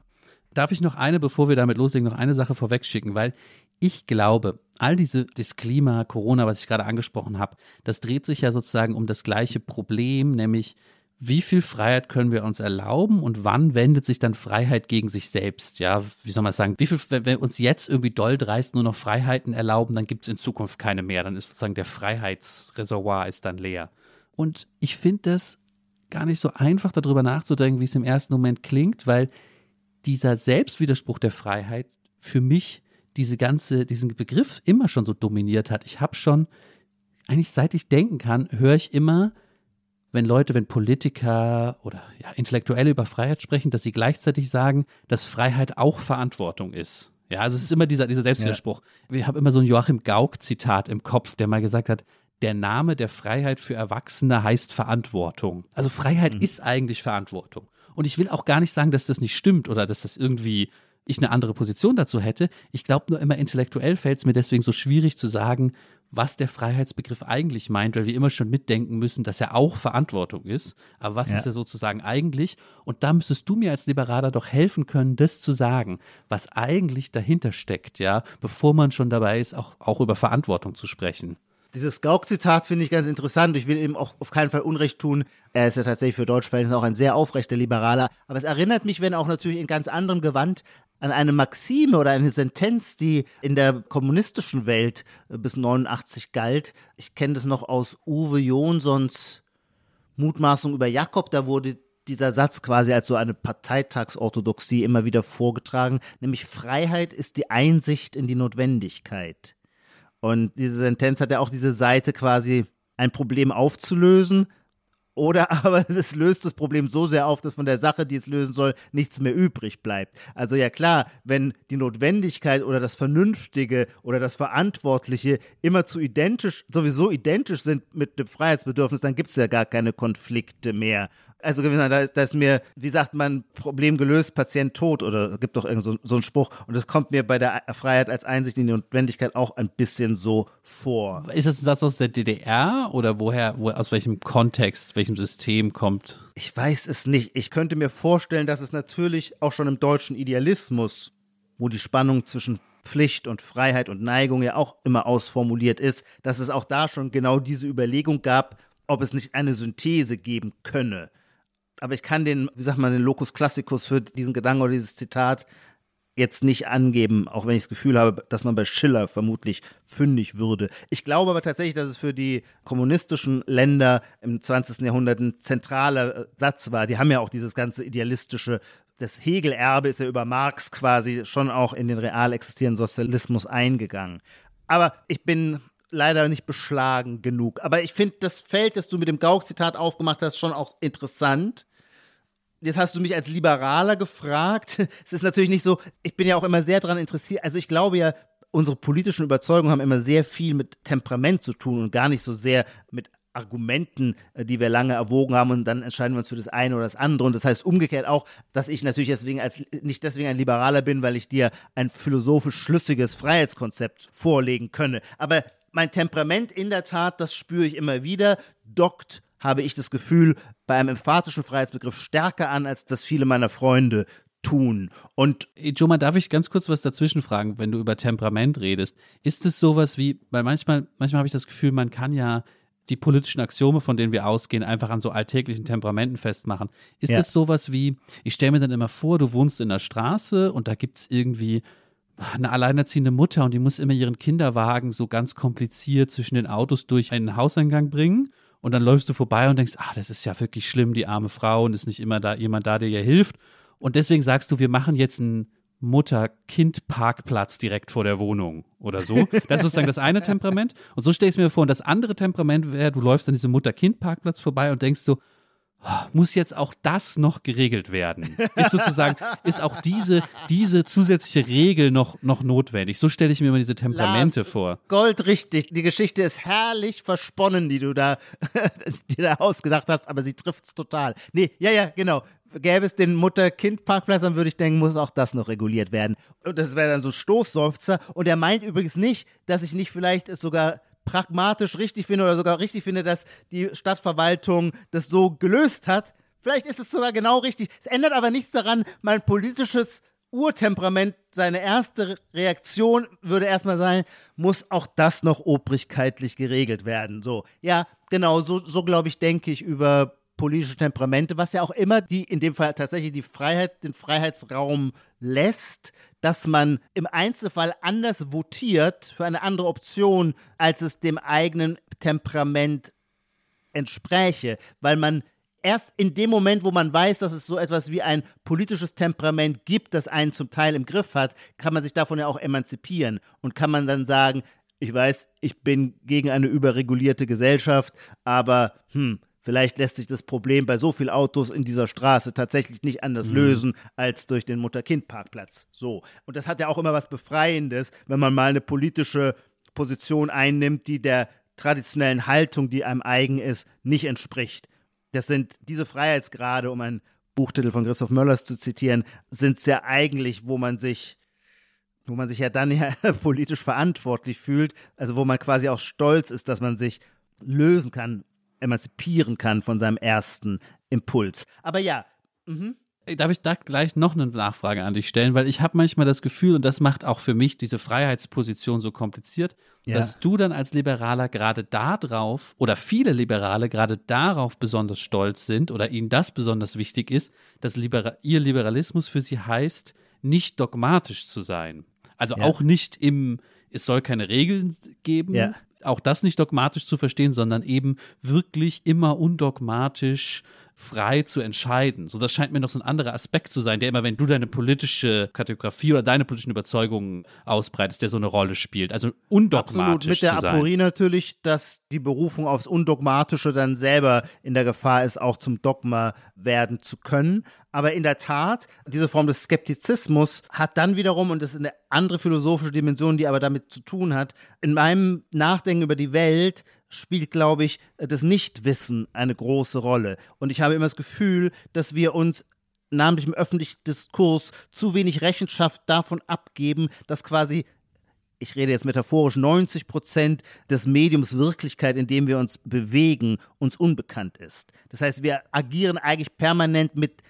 Darf ich noch eine, bevor wir damit loslegen, noch eine Sache vorwegschicken, weil ich glaube, all diese, das Klima, Corona, was ich gerade angesprochen habe, das dreht sich ja sozusagen um das gleiche Problem, nämlich wie viel Freiheit können wir uns erlauben und wann wendet sich dann Freiheit gegen sich selbst? Ja, wie soll man sagen? Wie viel, wenn wir uns jetzt irgendwie doll dreist nur noch Freiheiten erlauben, dann gibt es in Zukunft keine mehr. Dann ist sozusagen der Freiheitsreservoir ist dann leer. Und ich finde das gar nicht so einfach, darüber nachzudenken, wie es im ersten Moment klingt, weil dieser Selbstwiderspruch der Freiheit für mich diese ganze, diesen Begriff immer schon so dominiert hat. Ich habe schon, eigentlich seit ich denken kann, höre ich immer, wenn Leute, wenn Politiker oder ja, Intellektuelle über Freiheit sprechen, dass sie gleichzeitig sagen, dass Freiheit auch Verantwortung ist. Ja, also es ist immer dieser, dieser Selbstwiderspruch. Ja. Ich habe immer so ein Joachim Gauck-Zitat im Kopf, der mal gesagt hat, der Name der Freiheit für Erwachsene heißt Verantwortung. Also Freiheit mhm. ist eigentlich Verantwortung. Und ich will auch gar nicht sagen, dass das nicht stimmt oder dass das irgendwie ich eine andere Position dazu hätte. Ich glaube nur immer intellektuell fällt es mir deswegen so schwierig zu sagen, was der Freiheitsbegriff eigentlich meint, weil wir immer schon mitdenken müssen, dass er auch Verantwortung ist. Aber was ja. ist er sozusagen eigentlich? Und da müsstest du mir als Liberaler doch helfen können, das zu sagen, was eigentlich dahinter steckt, ja, bevor man schon dabei ist, auch, auch über Verantwortung zu sprechen. Dieses Gauck-Zitat finde ich ganz interessant. Ich will ihm auch auf keinen Fall Unrecht tun. Er ist ja tatsächlich für Deutschverhältnisse auch ein sehr aufrechter Liberaler. Aber es erinnert mich, wenn auch natürlich in ganz anderem Gewand, an eine Maxime oder eine Sentenz, die in der kommunistischen Welt äh, bis 89 galt. Ich kenne das noch aus Uwe Jonsons Mutmaßung über Jakob. Da wurde dieser Satz quasi als so eine Parteitagsorthodoxie immer wieder vorgetragen, nämlich Freiheit ist die Einsicht in die Notwendigkeit. Und diese Sentenz hat ja auch diese Seite quasi ein Problem aufzulösen, oder aber es löst das Problem so sehr auf, dass von der Sache, die es lösen soll, nichts mehr übrig bleibt. Also ja klar, wenn die Notwendigkeit oder das Vernünftige oder das Verantwortliche immer zu identisch, sowieso identisch sind mit dem Freiheitsbedürfnis, dann gibt es ja gar keine Konflikte mehr. Also da ist, da ist mir, wie sagt man, Problem gelöst, Patient tot oder gibt doch irgend so, so einen Spruch. Und das kommt mir bei der Freiheit als Einsicht in die Notwendigkeit auch ein bisschen so vor. Ist das ein Satz aus der DDR oder woher, wo, aus welchem Kontext, welchem System kommt? Ich weiß es nicht. Ich könnte mir vorstellen, dass es natürlich auch schon im deutschen Idealismus, wo die Spannung zwischen Pflicht und Freiheit und Neigung ja auch immer ausformuliert ist, dass es auch da schon genau diese Überlegung gab, ob es nicht eine Synthese geben könne aber ich kann den, wie sagt man, den Locus Classicus für diesen Gedanken oder dieses Zitat jetzt nicht angeben, auch wenn ich das Gefühl habe, dass man bei Schiller vermutlich fündig würde. Ich glaube aber tatsächlich, dass es für die kommunistischen Länder im 20. Jahrhundert ein zentraler äh, Satz war. Die haben ja auch dieses ganze idealistische, das Hegel-Erbe ist ja über Marx quasi schon auch in den real existierenden Sozialismus eingegangen. Aber ich bin leider nicht beschlagen genug. Aber ich finde das Feld, das du mit dem Gauck-Zitat aufgemacht hast, schon auch interessant jetzt hast du mich als Liberaler gefragt. Es ist natürlich nicht so, ich bin ja auch immer sehr daran interessiert. Also ich glaube ja, unsere politischen Überzeugungen haben immer sehr viel mit Temperament zu tun und gar nicht so sehr mit Argumenten, äh, die wir lange erwogen haben und dann entscheiden wir uns für das eine oder das andere. Und das heißt umgekehrt auch, dass ich natürlich deswegen als nicht deswegen ein Liberaler bin, weil ich dir ein philosophisch schlüssiges Freiheitskonzept vorlegen könne. Aber mein Temperament in der Tat, das spüre ich immer wieder, dockt habe ich das Gefühl, bei einem emphatischen Freiheitsbegriff stärker an, als das viele meiner Freunde tun. Und Joma, darf ich ganz kurz was dazwischen fragen, wenn du über Temperament redest? Ist es sowas wie, weil manchmal, manchmal habe ich das Gefühl, man kann ja die politischen Axiome, von denen wir ausgehen, einfach an so alltäglichen Temperamenten festmachen. Ist es ja. sowas wie, ich stelle mir dann immer vor, du wohnst in der Straße und da gibt es irgendwie eine alleinerziehende Mutter und die muss immer ihren Kinderwagen so ganz kompliziert zwischen den Autos durch einen Hauseingang bringen und dann läufst du vorbei und denkst, ach, das ist ja wirklich schlimm, die arme Frau und ist nicht immer da jemand da, der ihr hilft. Und deswegen sagst du, wir machen jetzt einen Mutter-Kind-Parkplatz direkt vor der Wohnung oder so. Das ist sozusagen das eine Temperament. Und so stelle ich es mir vor. Und das andere Temperament wäre, du läufst an diesem Mutter-Kind-Parkplatz vorbei und denkst so, muss jetzt auch das noch geregelt werden? Ist sozusagen, ist auch diese, diese zusätzliche Regel noch, noch notwendig? So stelle ich mir immer diese Temperamente Lars, vor. Goldrichtig. Die Geschichte ist herrlich versponnen, die du da, die da ausgedacht hast, aber sie trifft es total. Nee, ja, ja, genau. Gäbe es den Mutter-Kind-Parkplatz, dann würde ich denken, muss auch das noch reguliert werden. Und das wäre dann so Stoßseufzer. Und er meint übrigens nicht, dass ich nicht vielleicht es sogar pragmatisch richtig finde oder sogar richtig finde, dass die Stadtverwaltung das so gelöst hat. Vielleicht ist es sogar genau richtig. Es ändert aber nichts daran, mein politisches Urtemperament, seine erste Reaktion würde erstmal sein, muss auch das noch obrigkeitlich geregelt werden. So, ja, genau, so, so glaube ich, denke ich über politische Temperamente, was ja auch immer die, in dem Fall tatsächlich die Freiheit, den Freiheitsraum lässt, dass man im Einzelfall anders votiert für eine andere Option, als es dem eigenen Temperament entspräche, weil man erst in dem Moment, wo man weiß, dass es so etwas wie ein politisches Temperament gibt, das einen zum Teil im Griff hat, kann man sich davon ja auch emanzipieren. Und kann man dann sagen, ich weiß, ich bin gegen eine überregulierte Gesellschaft, aber hm, Vielleicht lässt sich das Problem bei so vielen Autos in dieser Straße tatsächlich nicht anders mhm. lösen als durch den Mutter-Kind-Parkplatz. So. Und das hat ja auch immer was Befreiendes, wenn man mal eine politische Position einnimmt, die der traditionellen Haltung, die einem eigen ist, nicht entspricht. Das sind diese Freiheitsgrade, um einen Buchtitel von Christoph Möllers zu zitieren, sind es ja eigentlich, wo man sich wo man sich ja dann ja politisch verantwortlich fühlt, also wo man quasi auch stolz ist, dass man sich lösen kann emanzipieren kann von seinem ersten Impuls. Aber ja, mhm. Darf ich da gleich noch eine Nachfrage an dich stellen? Weil ich habe manchmal das Gefühl, und das macht auch für mich diese Freiheitsposition so kompliziert, ja. dass du dann als Liberaler gerade darauf oder viele Liberale gerade darauf besonders stolz sind oder ihnen das besonders wichtig ist, dass Libera ihr Liberalismus für sie heißt, nicht dogmatisch zu sein. Also ja. auch nicht im, es soll keine Regeln geben, ja auch das nicht dogmatisch zu verstehen, sondern eben wirklich immer undogmatisch frei zu entscheiden. So, das scheint mir noch so ein anderer Aspekt zu sein, der immer, wenn du deine politische Kategorie oder deine politischen Überzeugungen ausbreitest, der so eine Rolle spielt. Also undogmatisch Absolut, mit der Aporie natürlich, dass die Berufung aufs Undogmatische dann selber in der Gefahr ist, auch zum Dogma werden zu können. Aber in der Tat, diese Form des Skeptizismus hat dann wiederum, und das ist eine andere philosophische Dimension, die aber damit zu tun hat, in meinem Nachdenken über die Welt spielt, glaube ich, das Nichtwissen eine große Rolle. Und ich habe immer das Gefühl, dass wir uns namentlich im öffentlichen Diskurs zu wenig Rechenschaft davon abgeben, dass quasi ich rede jetzt metaphorisch, 90 Prozent des Mediums Wirklichkeit, in dem wir uns bewegen, uns unbekannt ist. Das heißt, wir agieren eigentlich permanent mit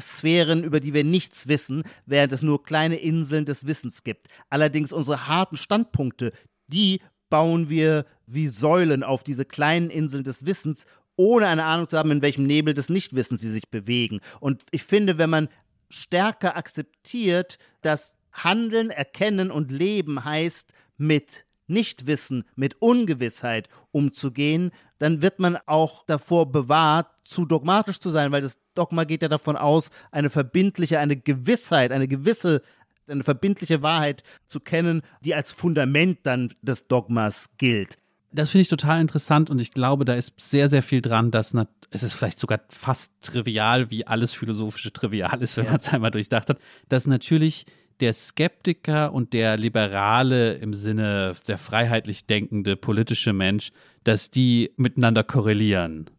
Sphären, über die wir nichts wissen, während es nur kleine Inseln des Wissens gibt. Allerdings unsere harten Standpunkte, die bauen wir wie Säulen auf diese kleinen Inseln des Wissens ohne eine Ahnung zu haben, in welchem Nebel des Nichtwissens sie sich bewegen. Und ich finde, wenn man stärker akzeptiert, dass Handeln, Erkennen und Leben heißt, mit Nichtwissen, mit Ungewissheit umzugehen, dann wird man auch davor bewahrt, zu dogmatisch zu sein, weil das Dogma geht ja davon aus, eine verbindliche, eine Gewissheit, eine gewisse, eine verbindliche Wahrheit zu kennen, die als Fundament dann des Dogmas gilt. Das finde ich total interessant und ich glaube, da ist sehr, sehr viel dran, dass es ist vielleicht sogar fast trivial, wie alles philosophische trivial ist, wenn ja. man es einmal durchdacht hat, dass natürlich der Skeptiker und der Liberale im Sinne der freiheitlich denkende politische Mensch, dass die miteinander korrelieren.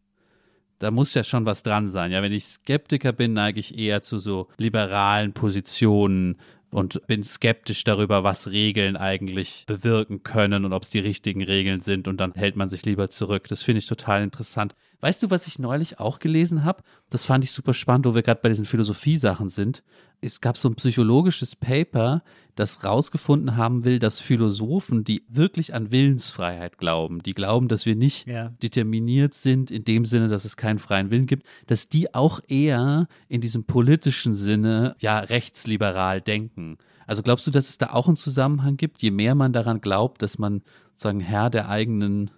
Da muss ja schon was dran sein. Ja, wenn ich Skeptiker bin, neige ich eher zu so liberalen Positionen und bin skeptisch darüber, was Regeln eigentlich bewirken können und ob es die richtigen Regeln sind und dann hält man sich lieber zurück. Das finde ich total interessant. Weißt du, was ich neulich auch gelesen habe? Das fand ich super spannend, wo wir gerade bei diesen Philosophie-Sachen sind. Es gab so ein psychologisches Paper, das rausgefunden haben will, dass Philosophen, die wirklich an Willensfreiheit glauben, die glauben, dass wir nicht ja. determiniert sind in dem Sinne, dass es keinen freien Willen gibt, dass die auch eher in diesem politischen Sinne ja rechtsliberal denken. Also glaubst du, dass es da auch einen Zusammenhang gibt, je mehr man daran glaubt, dass man sozusagen Herr der eigenen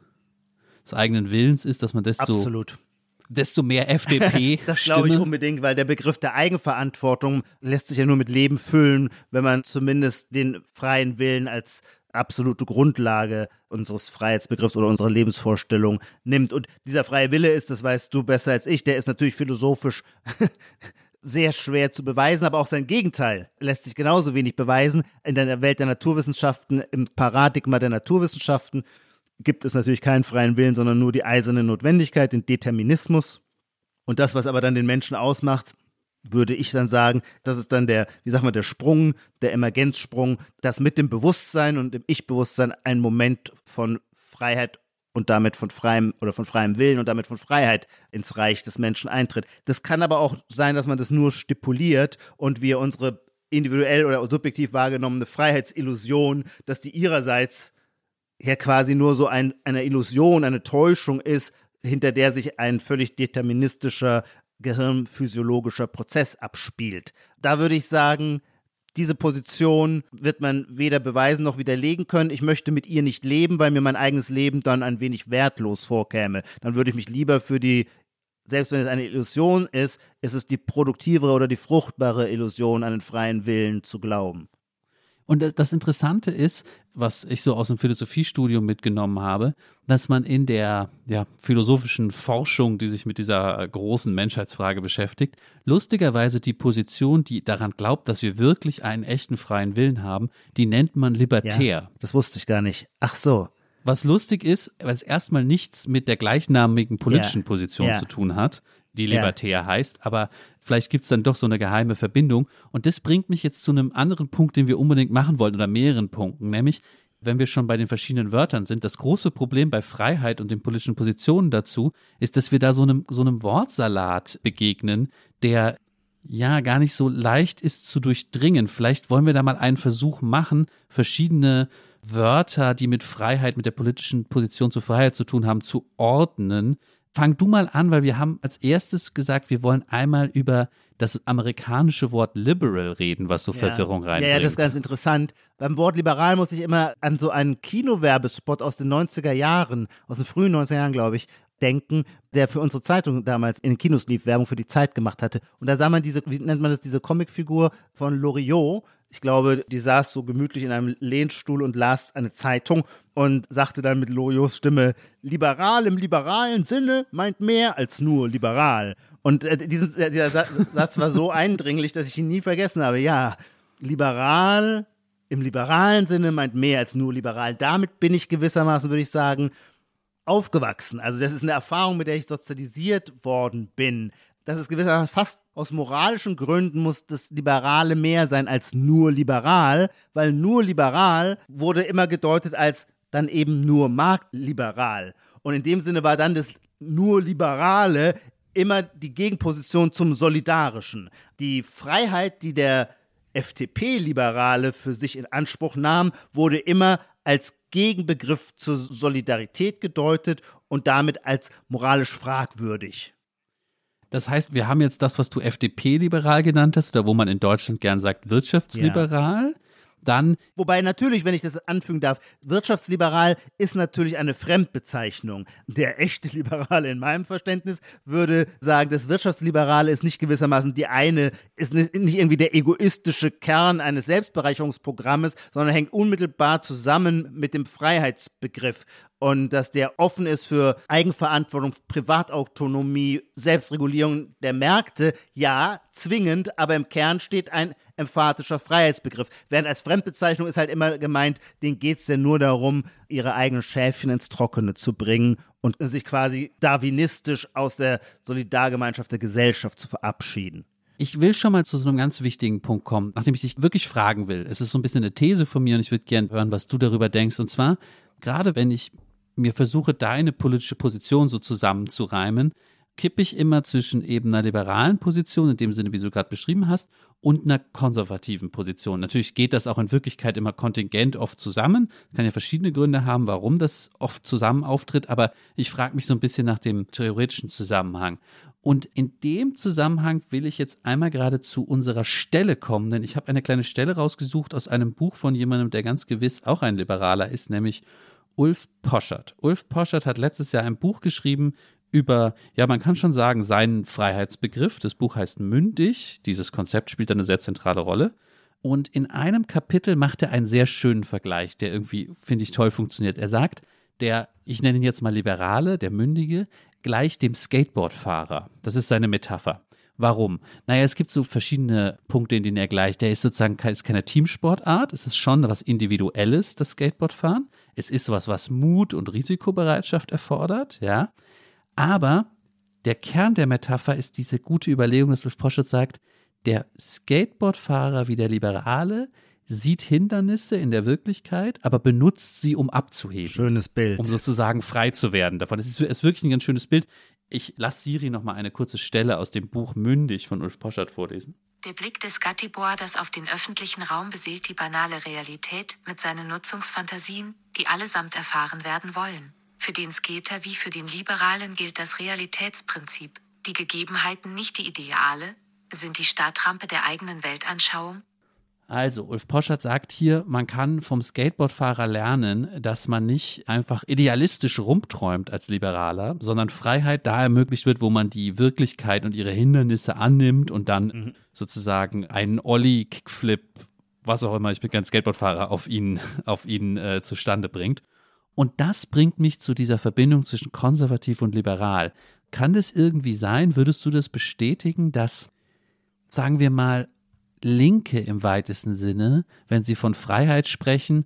des eigenen Willens ist, dass man desto, Absolut. Desto mehr FDP. das glaube ich unbedingt, weil der Begriff der Eigenverantwortung lässt sich ja nur mit Leben füllen, wenn man zumindest den freien Willen als absolute Grundlage unseres Freiheitsbegriffs oder unserer Lebensvorstellung nimmt. Und dieser freie Wille ist, das weißt du besser als ich, der ist natürlich philosophisch sehr schwer zu beweisen, aber auch sein Gegenteil lässt sich genauso wenig beweisen. In der Welt der Naturwissenschaften, im Paradigma der Naturwissenschaften gibt es natürlich keinen freien Willen, sondern nur die eiserne Notwendigkeit, den Determinismus. Und das, was aber dann den Menschen ausmacht, würde ich dann sagen, das ist dann der, wie sagt man, der Sprung, der Emergenzsprung, dass mit dem Bewusstsein und dem Ich-Bewusstsein ein Moment von Freiheit und damit von freiem oder von freiem Willen und damit von Freiheit ins Reich des Menschen eintritt. Das kann aber auch sein, dass man das nur stipuliert und wir unsere individuell oder subjektiv wahrgenommene Freiheitsillusion, dass die ihrerseits ja quasi nur so ein, eine Illusion, eine Täuschung ist, hinter der sich ein völlig deterministischer gehirnphysiologischer Prozess abspielt. Da würde ich sagen, diese Position wird man weder beweisen noch widerlegen können. Ich möchte mit ihr nicht leben, weil mir mein eigenes Leben dann ein wenig wertlos vorkäme. Dann würde ich mich lieber für die, selbst wenn es eine Illusion ist, ist es die produktivere oder die fruchtbare Illusion, einen freien Willen zu glauben. Und das Interessante ist, was ich so aus dem Philosophiestudium mitgenommen habe, dass man in der ja, philosophischen Forschung, die sich mit dieser großen Menschheitsfrage beschäftigt, lustigerweise die Position, die daran glaubt, dass wir wirklich einen echten freien Willen haben, die nennt man libertär. Ja, das wusste ich gar nicht. Ach so. Was lustig ist, weil es erstmal nichts mit der gleichnamigen politischen ja. Position ja. zu tun hat, die libertär ja. heißt, aber vielleicht gibt es dann doch so eine geheime Verbindung. Und das bringt mich jetzt zu einem anderen Punkt, den wir unbedingt machen wollten oder mehreren Punkten, nämlich wenn wir schon bei den verschiedenen Wörtern sind, das große Problem bei Freiheit und den politischen Positionen dazu ist, dass wir da so einem, so einem Wortsalat begegnen, der ja gar nicht so leicht ist zu durchdringen. Vielleicht wollen wir da mal einen Versuch machen, verschiedene Wörter, die mit Freiheit, mit der politischen Position zur Freiheit zu tun haben, zu ordnen, Fang du mal an, weil wir haben als erstes gesagt, wir wollen einmal über das amerikanische Wort liberal reden, was so ja. Verwirrung reinbringt. Ja, ja, das ist ganz interessant. Beim Wort liberal muss ich immer an so einen Kinowerbespot aus den 90er Jahren, aus den frühen 90er Jahren, glaube ich, denken, der für unsere Zeitung damals in den Kinos lief, Werbung für die Zeit gemacht hatte. Und da sah man diese, wie nennt man das, diese Comicfigur von Loriot, ich glaube, die saß so gemütlich in einem Lehnstuhl und las eine Zeitung und sagte dann mit Loriots Stimme, liberal im liberalen Sinne meint mehr als nur liberal. Und äh, dieses, äh, dieser Satz war so eindringlich, dass ich ihn nie vergessen habe. Ja, liberal im liberalen Sinne meint mehr als nur liberal. Damit bin ich gewissermaßen, würde ich sagen, aufgewachsen. Also das ist eine Erfahrung, mit der ich sozialisiert worden bin dass es gewissermaßen fast aus moralischen Gründen muss das Liberale mehr sein als nur liberal, weil nur liberal wurde immer gedeutet als dann eben nur marktliberal. Und in dem Sinne war dann das nur Liberale immer die Gegenposition zum Solidarischen. Die Freiheit, die der FDP-Liberale für sich in Anspruch nahm, wurde immer als Gegenbegriff zur Solidarität gedeutet und damit als moralisch fragwürdig. Das heißt, wir haben jetzt das, was du FDP-liberal genannt hast, oder wo man in Deutschland gern sagt, wirtschaftsliberal. Ja dann. Wobei natürlich, wenn ich das anfügen darf, wirtschaftsliberal ist natürlich eine Fremdbezeichnung. Der echte Liberale in meinem Verständnis würde sagen, das Wirtschaftsliberale ist nicht gewissermaßen die eine, ist nicht irgendwie der egoistische Kern eines Selbstbereicherungsprogrammes, sondern hängt unmittelbar zusammen mit dem Freiheitsbegriff und dass der offen ist für Eigenverantwortung, Privatautonomie, Selbstregulierung der Märkte, ja, zwingend, aber im Kern steht ein emphatischer Freiheitsbegriff. Während als Fremdbezeichnung ist halt immer gemeint, denen geht es ja nur darum, ihre eigenen Schäfchen ins Trockene zu bringen und sich quasi darwinistisch aus der Solidargemeinschaft der Gesellschaft zu verabschieden. Ich will schon mal zu so einem ganz wichtigen Punkt kommen, nachdem ich dich wirklich fragen will. Es ist so ein bisschen eine These von mir und ich würde gerne hören, was du darüber denkst. Und zwar, gerade wenn ich mir versuche, deine politische Position so zusammenzureimen, kippe ich immer zwischen eben einer liberalen Position, in dem Sinne, wie du gerade beschrieben hast, und einer konservativen Position. Natürlich geht das auch in Wirklichkeit immer kontingent oft zusammen. Kann ja verschiedene Gründe haben, warum das oft zusammen auftritt, aber ich frage mich so ein bisschen nach dem theoretischen Zusammenhang. Und in dem Zusammenhang will ich jetzt einmal gerade zu unserer Stelle kommen, denn ich habe eine kleine Stelle rausgesucht aus einem Buch von jemandem, der ganz gewiss auch ein Liberaler ist, nämlich Ulf Poschert. Ulf Poschert hat letztes Jahr ein Buch geschrieben über, ja, man kann schon sagen, seinen Freiheitsbegriff. Das Buch heißt Mündig. Dieses Konzept spielt eine sehr zentrale Rolle. Und in einem Kapitel macht er einen sehr schönen Vergleich, der irgendwie, finde ich, toll funktioniert. Er sagt, der, ich nenne ihn jetzt mal Liberale, der Mündige, gleich dem Skateboardfahrer. Das ist seine Metapher. Warum? Naja, es gibt so verschiedene Punkte, in denen er gleicht. Der ist sozusagen ist keine Teamsportart. Es ist schon was Individuelles, das Skateboardfahren. Es ist was, was Mut und Risikobereitschaft erfordert, ja. Aber der Kern der Metapher ist diese gute Überlegung, dass Ulf Poschert sagt, der Skateboardfahrer wie der Liberale sieht Hindernisse in der Wirklichkeit, aber benutzt sie, um abzuheben. Schönes Bild. Um sozusagen frei zu werden davon. Es ist, ist wirklich ein ganz schönes Bild. Ich lasse Siri noch mal eine kurze Stelle aus dem Buch Mündig von Ulf Poschert vorlesen. Der Blick des Gattiboarders auf den öffentlichen Raum beseelt die banale Realität mit seinen Nutzungsfantasien, die allesamt erfahren werden wollen. Für den Skater wie für den Liberalen gilt das Realitätsprinzip. Die Gegebenheiten, nicht die Ideale, sind die Startrampe der eigenen Weltanschauung also, Ulf Poschert sagt hier, man kann vom Skateboardfahrer lernen, dass man nicht einfach idealistisch rumträumt als Liberaler, sondern Freiheit da ermöglicht wird, wo man die Wirklichkeit und ihre Hindernisse annimmt und dann mhm. sozusagen einen Olli, Kickflip, was auch immer, ich bin kein Skateboardfahrer, auf ihn, auf ihn äh, zustande bringt. Und das bringt mich zu dieser Verbindung zwischen konservativ und liberal. Kann das irgendwie sein, würdest du das bestätigen, dass, sagen wir mal, Linke im weitesten Sinne, wenn sie von Freiheit sprechen,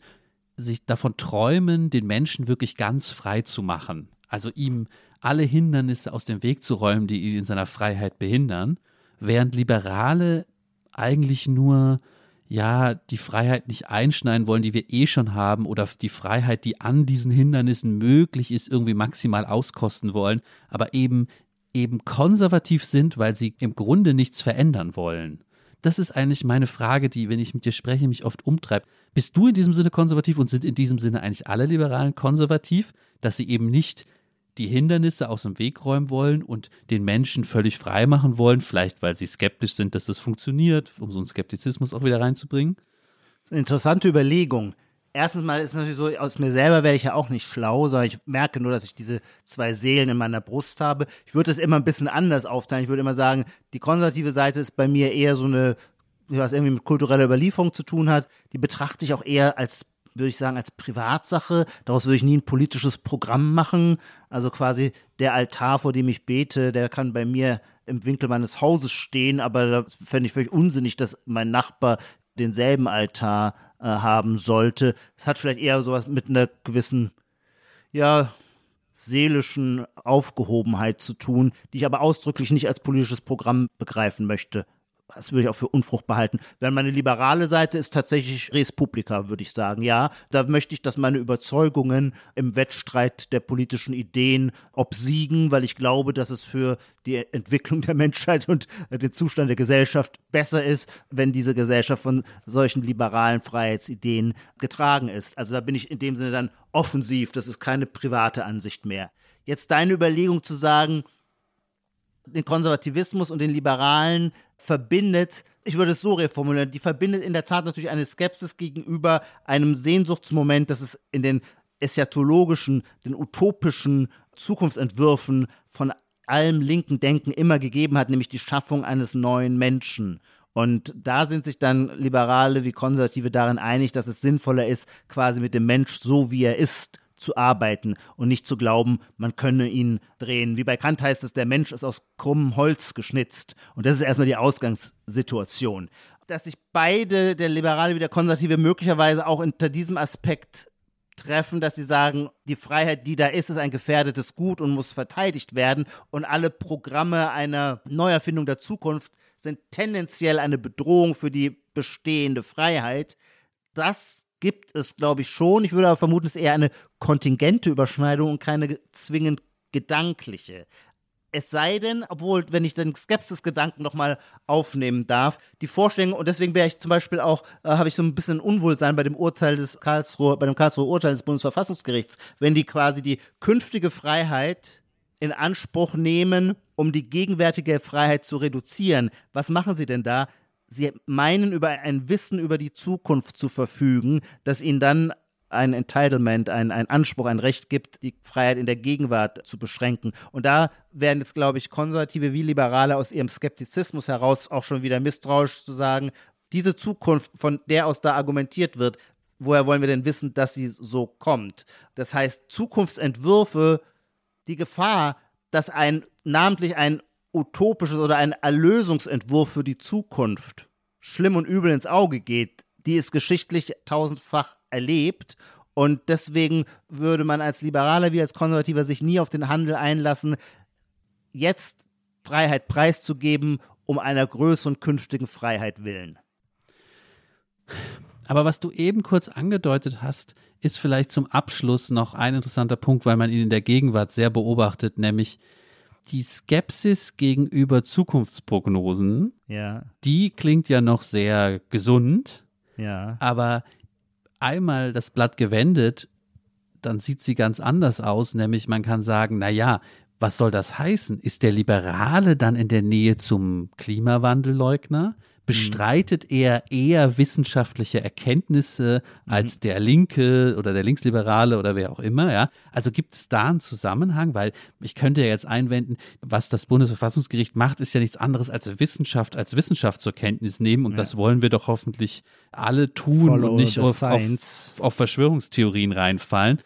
sich davon träumen, den Menschen wirklich ganz frei zu machen. Also ihm alle Hindernisse aus dem Weg zu räumen, die ihn in seiner Freiheit behindern, während Liberale eigentlich nur ja, die Freiheit nicht einschneiden wollen, die wir eh schon haben, oder die Freiheit, die an diesen Hindernissen möglich ist, irgendwie maximal auskosten wollen, aber eben eben konservativ sind, weil sie im Grunde nichts verändern wollen das ist eigentlich meine Frage, die, wenn ich mit dir spreche, mich oft umtreibt. Bist du in diesem Sinne konservativ und sind in diesem Sinne eigentlich alle Liberalen konservativ, dass sie eben nicht die Hindernisse aus dem Weg räumen wollen und den Menschen völlig frei machen wollen, vielleicht weil sie skeptisch sind, dass das funktioniert, um so einen Skeptizismus auch wieder reinzubringen? Das ist eine interessante Überlegung. Erstens mal ist es natürlich so, aus mir selber werde ich ja auch nicht schlau, sondern ich merke nur, dass ich diese zwei Seelen in meiner Brust habe. Ich würde es immer ein bisschen anders aufteilen. Ich würde immer sagen, die konservative Seite ist bei mir eher so eine, was irgendwie mit kultureller Überlieferung zu tun hat. Die betrachte ich auch eher als würde ich sagen, als Privatsache. Daraus würde ich nie ein politisches Programm machen. Also quasi der Altar, vor dem ich bete, der kann bei mir im Winkel meines Hauses stehen, aber da fände ich völlig unsinnig, dass mein Nachbar denselben Altar äh, haben sollte. Es hat vielleicht eher sowas mit einer gewissen, ja, seelischen Aufgehobenheit zu tun, die ich aber ausdrücklich nicht als politisches Programm begreifen möchte. Das würde ich auch für unfruchtbar halten. Wenn meine liberale Seite ist tatsächlich Res Publica, würde ich sagen. Ja, da möchte ich, dass meine Überzeugungen im Wettstreit der politischen Ideen obsiegen, weil ich glaube, dass es für die Entwicklung der Menschheit und den Zustand der Gesellschaft besser ist, wenn diese Gesellschaft von solchen liberalen Freiheitsideen getragen ist. Also da bin ich in dem Sinne dann offensiv. Das ist keine private Ansicht mehr. Jetzt deine Überlegung zu sagen, den Konservativismus und den Liberalen verbindet, ich würde es so reformulieren, die verbindet in der Tat natürlich eine Skepsis gegenüber einem Sehnsuchtsmoment, das es in den eschatologischen, den utopischen Zukunftsentwürfen von allem linken Denken immer gegeben hat, nämlich die Schaffung eines neuen Menschen. Und da sind sich dann Liberale wie Konservative darin einig, dass es sinnvoller ist, quasi mit dem Mensch so wie er ist zu arbeiten und nicht zu glauben, man könne ihn drehen. Wie bei Kant heißt es, der Mensch ist aus krummem Holz geschnitzt. Und das ist erstmal die Ausgangssituation. Dass sich beide, der Liberale wie der Konservative, möglicherweise auch unter diesem Aspekt treffen, dass sie sagen, die Freiheit, die da ist, ist ein gefährdetes Gut und muss verteidigt werden. Und alle Programme einer Neuerfindung der Zukunft sind tendenziell eine Bedrohung für die bestehende Freiheit. Das gibt es, glaube ich, schon. Ich würde aber vermuten, es ist eher eine kontingente Überschneidung und keine zwingend gedankliche. Es sei denn, obwohl, wenn ich den Skepsis-Gedanken nochmal aufnehmen darf, die Vorstellung, und deswegen wäre ich zum Beispiel auch, äh, habe ich so ein bisschen Unwohlsein bei dem Urteil des Karlsruhe, bei dem Karlsruher Urteil des Bundesverfassungsgerichts, wenn die quasi die künftige Freiheit in Anspruch nehmen, um die gegenwärtige Freiheit zu reduzieren. Was machen sie denn da? Sie meinen, über ein Wissen über die Zukunft zu verfügen, das ihnen dann ein Entitlement, ein, ein Anspruch, ein Recht gibt, die Freiheit in der Gegenwart zu beschränken. Und da werden jetzt, glaube ich, Konservative wie Liberale aus ihrem Skeptizismus heraus auch schon wieder misstrauisch zu sagen, diese Zukunft, von der aus da argumentiert wird, woher wollen wir denn wissen, dass sie so kommt? Das heißt, Zukunftsentwürfe, die Gefahr, dass ein namentlich ein utopisches oder ein Erlösungsentwurf für die Zukunft schlimm und übel ins Auge geht, die ist geschichtlich tausendfach erlebt. Und deswegen würde man als Liberaler wie als Konservativer sich nie auf den Handel einlassen, jetzt Freiheit preiszugeben, um einer größeren künftigen Freiheit willen. Aber was du eben kurz angedeutet hast, ist vielleicht zum Abschluss noch ein interessanter Punkt, weil man ihn in der Gegenwart sehr beobachtet, nämlich die Skepsis gegenüber Zukunftsprognosen, ja. die klingt ja noch sehr gesund. Ja. Aber einmal das Blatt gewendet, dann sieht sie ganz anders aus, nämlich man kann sagen, na ja, was soll das heißen? Ist der Liberale dann in der Nähe zum Klimawandelleugner? Bestreitet er eher wissenschaftliche Erkenntnisse als mhm. der Linke oder der Linksliberale oder wer auch immer, ja. Also gibt es da einen Zusammenhang, weil ich könnte ja jetzt einwenden, was das Bundesverfassungsgericht macht, ist ja nichts anderes als Wissenschaft als Wissenschaft zur Kenntnis nehmen und ja. das wollen wir doch hoffentlich alle tun Follow und nicht auf, auf, auf Verschwörungstheorien reinfallen.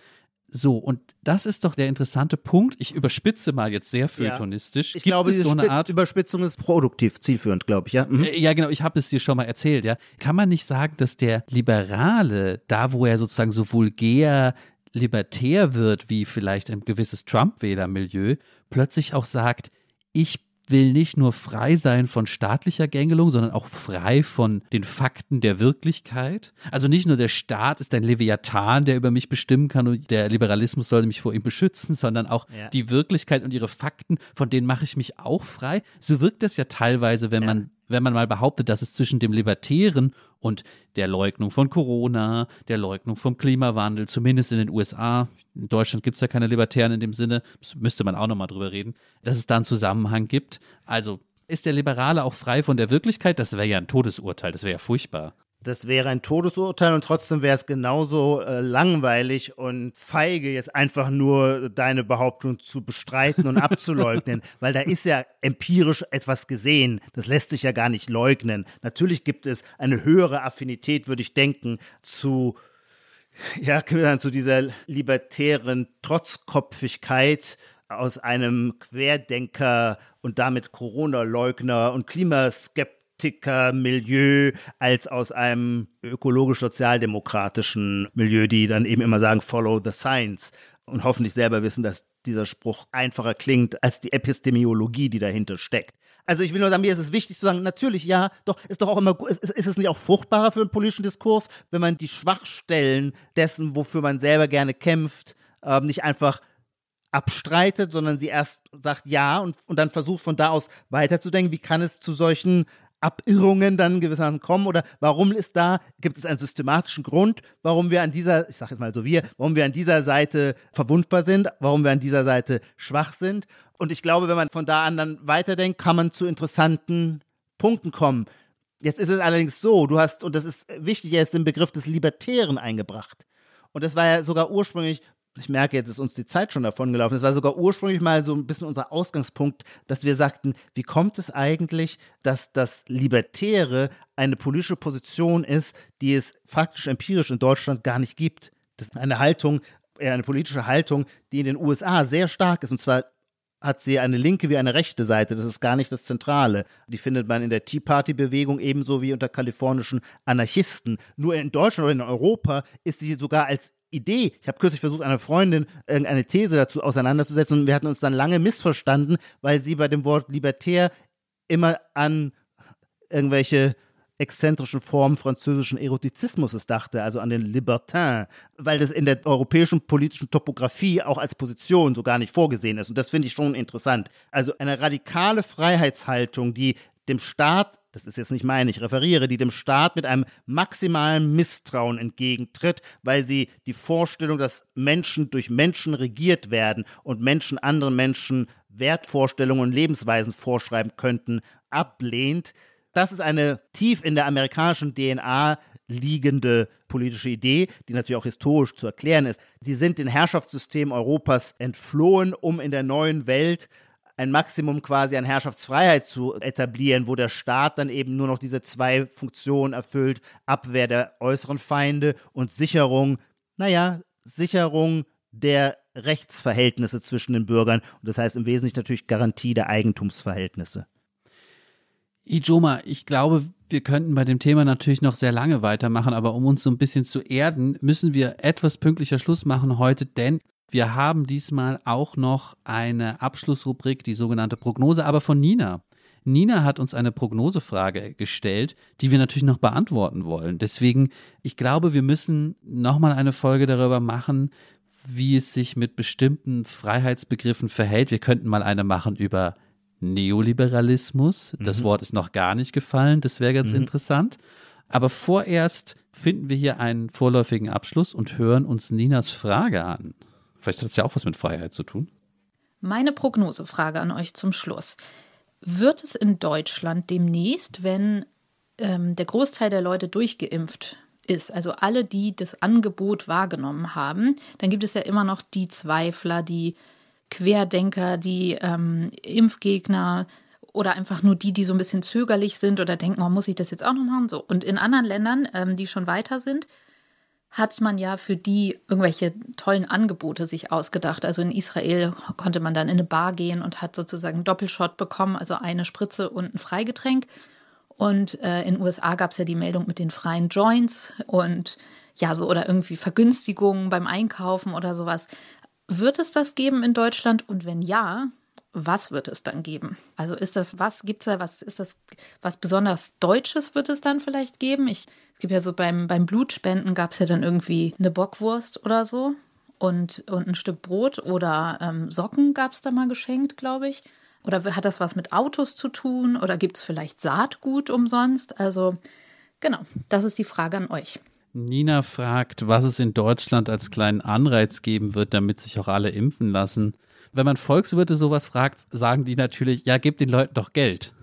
So, und das ist doch der interessante Punkt. Ich überspitze mal jetzt sehr feuilletonistisch. Ja. Ich Gibt glaube, diese so eine Art Überspitzung ist produktiv, zielführend, glaube ich, ja. Mhm. Äh, ja, genau, ich habe es dir schon mal erzählt, ja. Kann man nicht sagen, dass der Liberale, da wo er sozusagen so vulgär libertär wird, wie vielleicht ein gewisses Trump-Wählermilieu, plötzlich auch sagt, ich will nicht nur frei sein von staatlicher Gängelung, sondern auch frei von den Fakten der Wirklichkeit. Also nicht nur der Staat ist ein Leviathan, der über mich bestimmen kann und der Liberalismus soll mich vor ihm beschützen, sondern auch ja. die Wirklichkeit und ihre Fakten, von denen mache ich mich auch frei. So wirkt das ja teilweise, wenn ja. man wenn man mal behauptet, dass es zwischen dem Libertären und der Leugnung von Corona, der Leugnung vom Klimawandel, zumindest in den USA, in Deutschland gibt es ja keine Libertären in dem Sinne, müsste man auch nochmal drüber reden, dass es da einen Zusammenhang gibt. Also ist der Liberale auch frei von der Wirklichkeit? Das wäre ja ein Todesurteil, das wäre ja furchtbar. Das wäre ein Todesurteil und trotzdem wäre es genauso äh, langweilig und feige, jetzt einfach nur deine Behauptung zu bestreiten und abzuleugnen, weil da ist ja empirisch etwas gesehen. Das lässt sich ja gar nicht leugnen. Natürlich gibt es eine höhere Affinität, würde ich denken, zu ja, zu dieser libertären Trotzkopfigkeit aus einem Querdenker und damit Corona-Leugner und Klimaskeptiker Milieu als aus einem ökologisch-sozialdemokratischen Milieu, die dann eben immer sagen, follow the science und hoffentlich selber wissen, dass dieser Spruch einfacher klingt als die Epistemologie, die dahinter steckt. Also ich will nur sagen, mir ist es wichtig zu sagen, natürlich, ja, doch, ist doch auch immer ist, ist es nicht auch fruchtbarer für einen politischen Diskurs, wenn man die Schwachstellen dessen, wofür man selber gerne kämpft, äh, nicht einfach abstreitet, sondern sie erst sagt ja und, und dann versucht von da aus weiterzudenken, wie kann es zu solchen Abirrungen dann gewissermaßen kommen oder warum ist da, gibt es einen systematischen Grund, warum wir an dieser, ich sage jetzt mal so wir, warum wir an dieser Seite verwundbar sind, warum wir an dieser Seite schwach sind. Und ich glaube, wenn man von da an dann weiterdenkt, kann man zu interessanten Punkten kommen. Jetzt ist es allerdings so, du hast, und das ist wichtig, jetzt den Begriff des Libertären eingebracht. Und das war ja sogar ursprünglich ich merke, jetzt ist uns die Zeit schon davon gelaufen. Es war sogar ursprünglich mal so ein bisschen unser Ausgangspunkt, dass wir sagten, wie kommt es eigentlich, dass das Libertäre eine politische Position ist, die es faktisch empirisch in Deutschland gar nicht gibt. Das ist eine Haltung, eine politische Haltung, die in den USA sehr stark ist. Und zwar hat sie eine linke wie eine rechte Seite. Das ist gar nicht das Zentrale. Die findet man in der Tea Party-Bewegung ebenso wie unter kalifornischen Anarchisten. Nur in Deutschland oder in Europa ist sie sogar als Idee. Ich habe kürzlich versucht, einer Freundin irgendeine These dazu auseinanderzusetzen und wir hatten uns dann lange missverstanden, weil sie bei dem Wort libertär immer an irgendwelche exzentrischen Formen französischen Erotizismus dachte, also an den Libertin, weil das in der europäischen politischen Topographie auch als Position so gar nicht vorgesehen ist. Und das finde ich schon interessant. Also eine radikale Freiheitshaltung, die dem Staat das ist jetzt nicht meine, ich referiere, die dem Staat mit einem maximalen Misstrauen entgegentritt, weil sie die Vorstellung, dass Menschen durch Menschen regiert werden und Menschen anderen Menschen Wertvorstellungen und Lebensweisen vorschreiben könnten, ablehnt. Das ist eine tief in der amerikanischen DNA liegende politische Idee, die natürlich auch historisch zu erklären ist. Sie sind den Herrschaftssystem Europas entflohen, um in der neuen Welt ein Maximum quasi an Herrschaftsfreiheit zu etablieren, wo der Staat dann eben nur noch diese zwei Funktionen erfüllt, Abwehr der äußeren Feinde und Sicherung, naja, Sicherung der Rechtsverhältnisse zwischen den Bürgern und das heißt im Wesentlichen natürlich Garantie der Eigentumsverhältnisse. Ijoma, ich glaube, wir könnten bei dem Thema natürlich noch sehr lange weitermachen, aber um uns so ein bisschen zu erden, müssen wir etwas pünktlicher Schluss machen heute, denn wir haben diesmal auch noch eine Abschlussrubrik, die sogenannte Prognose, aber von Nina. Nina hat uns eine Prognosefrage gestellt, die wir natürlich noch beantworten wollen. Deswegen, ich glaube, wir müssen nochmal eine Folge darüber machen, wie es sich mit bestimmten Freiheitsbegriffen verhält. Wir könnten mal eine machen über Neoliberalismus. Das mhm. Wort ist noch gar nicht gefallen. Das wäre ganz mhm. interessant. Aber vorerst finden wir hier einen vorläufigen Abschluss und hören uns Ninas Frage an. Vielleicht hat es ja auch was mit Freiheit zu tun. Meine Prognosefrage an euch zum Schluss. Wird es in Deutschland demnächst, wenn ähm, der Großteil der Leute durchgeimpft ist, also alle, die das Angebot wahrgenommen haben, dann gibt es ja immer noch die Zweifler, die Querdenker, die ähm, Impfgegner oder einfach nur die, die so ein bisschen zögerlich sind oder denken, oh, muss ich das jetzt auch noch machen? So. Und in anderen Ländern, ähm, die schon weiter sind, hat man ja für die irgendwelche tollen Angebote sich ausgedacht. Also in Israel konnte man dann in eine Bar gehen und hat sozusagen einen Doppelshot bekommen, also eine Spritze und ein Freigetränk. Und äh, in den USA gab es ja die Meldung mit den freien Joints und ja, so oder irgendwie Vergünstigungen beim Einkaufen oder sowas. Wird es das geben in Deutschland? Und wenn ja, was wird es dann geben? Also ist das was, gibt es da was, ist das was besonders Deutsches wird es dann vielleicht geben? Ich, es gibt ja so beim, beim Blutspenden gab es ja dann irgendwie eine Bockwurst oder so und, und ein Stück Brot oder ähm, Socken gab es da mal geschenkt, glaube ich. Oder hat das was mit Autos zu tun? Oder gibt es vielleicht Saatgut umsonst? Also genau, das ist die Frage an euch. Nina fragt, was es in Deutschland als kleinen Anreiz geben wird, damit sich auch alle impfen lassen wenn man Volkswirte sowas fragt, sagen die natürlich, ja, gib den Leuten doch Geld.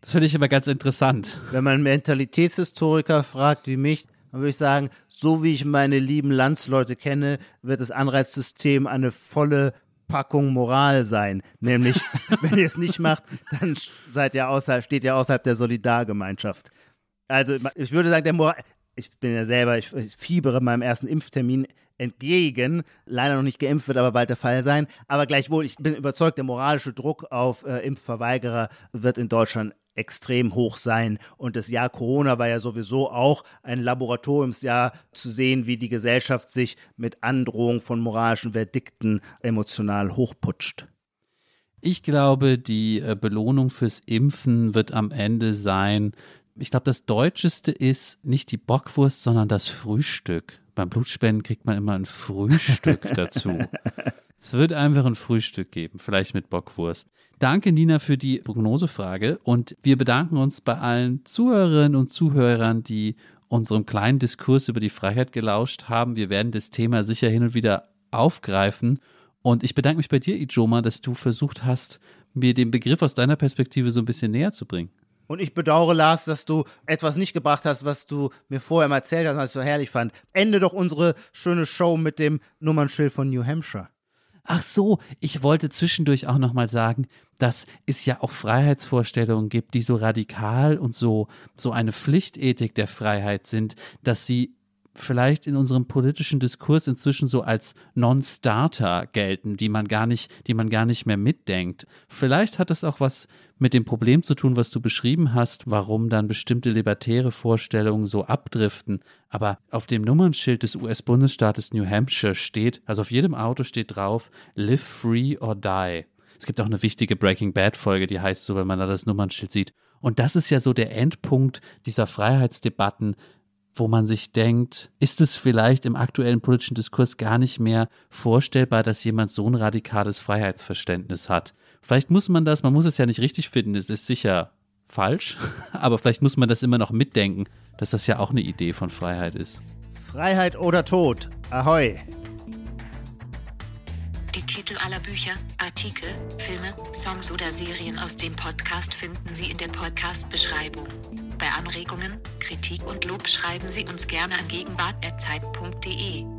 Das finde ich immer ganz interessant. Wenn man Mentalitätshistoriker fragt wie mich, dann würde ich sagen, so wie ich meine lieben Landsleute kenne, wird das Anreizsystem eine volle Packung Moral sein. Nämlich, wenn ihr es nicht macht, dann seid ihr außerhalb, steht ihr außerhalb der Solidargemeinschaft. Also ich würde sagen, der Moral, ich bin ja selber, ich, ich fiebere meinem ersten Impftermin entgegen. Leider noch nicht geimpft wird aber bald der Fall sein. Aber gleichwohl, ich bin überzeugt, der moralische Druck auf äh, Impfverweigerer wird in Deutschland extrem hoch sein. Und das Jahr Corona war ja sowieso auch ein Laboratoriumsjahr zu sehen, wie die Gesellschaft sich mit Androhung von moralischen Verdikten emotional hochputscht. Ich glaube, die äh, Belohnung fürs Impfen wird am Ende sein, ich glaube, das Deutscheste ist nicht die Bockwurst, sondern das Frühstück. Beim Blutspenden kriegt man immer ein Frühstück dazu. Es wird einfach ein Frühstück geben, vielleicht mit Bockwurst. Danke, Nina, für die Prognosefrage und wir bedanken uns bei allen Zuhörerinnen und Zuhörern, die unserem kleinen Diskurs über die Freiheit gelauscht haben. Wir werden das Thema sicher hin und wieder aufgreifen. Und ich bedanke mich bei dir, Ijoma, dass du versucht hast, mir den Begriff aus deiner Perspektive so ein bisschen näher zu bringen. Und ich bedauere, Lars, dass du etwas nicht gebracht hast, was du mir vorher mal erzählt hast, was ich so herrlich fand. Ende doch unsere schöne Show mit dem Nummernschild von New Hampshire. Ach so, ich wollte zwischendurch auch nochmal sagen, dass es ja auch Freiheitsvorstellungen gibt, die so radikal und so, so eine Pflichtethik der Freiheit sind, dass sie vielleicht in unserem politischen Diskurs inzwischen so als Non-Starter gelten, die man gar nicht, die man gar nicht mehr mitdenkt. Vielleicht hat es auch was mit dem Problem zu tun, was du beschrieben hast, warum dann bestimmte libertäre Vorstellungen so abdriften. Aber auf dem Nummernschild des US-Bundesstaates New Hampshire steht, also auf jedem Auto steht drauf, live free or die. Es gibt auch eine wichtige Breaking Bad Folge, die heißt so, wenn man da das Nummernschild sieht. Und das ist ja so der Endpunkt dieser Freiheitsdebatten, wo man sich denkt, ist es vielleicht im aktuellen politischen Diskurs gar nicht mehr vorstellbar, dass jemand so ein radikales Freiheitsverständnis hat. Vielleicht muss man das, man muss es ja nicht richtig finden, es ist sicher falsch, aber vielleicht muss man das immer noch mitdenken, dass das ja auch eine Idee von Freiheit ist. Freiheit oder Tod. Ahoi. Titel aller Bücher, Artikel, Filme, Songs oder Serien aus dem Podcast finden Sie in der Podcast-Beschreibung. Bei Anregungen, Kritik und Lob schreiben Sie uns gerne an gegenwart.zeit.de.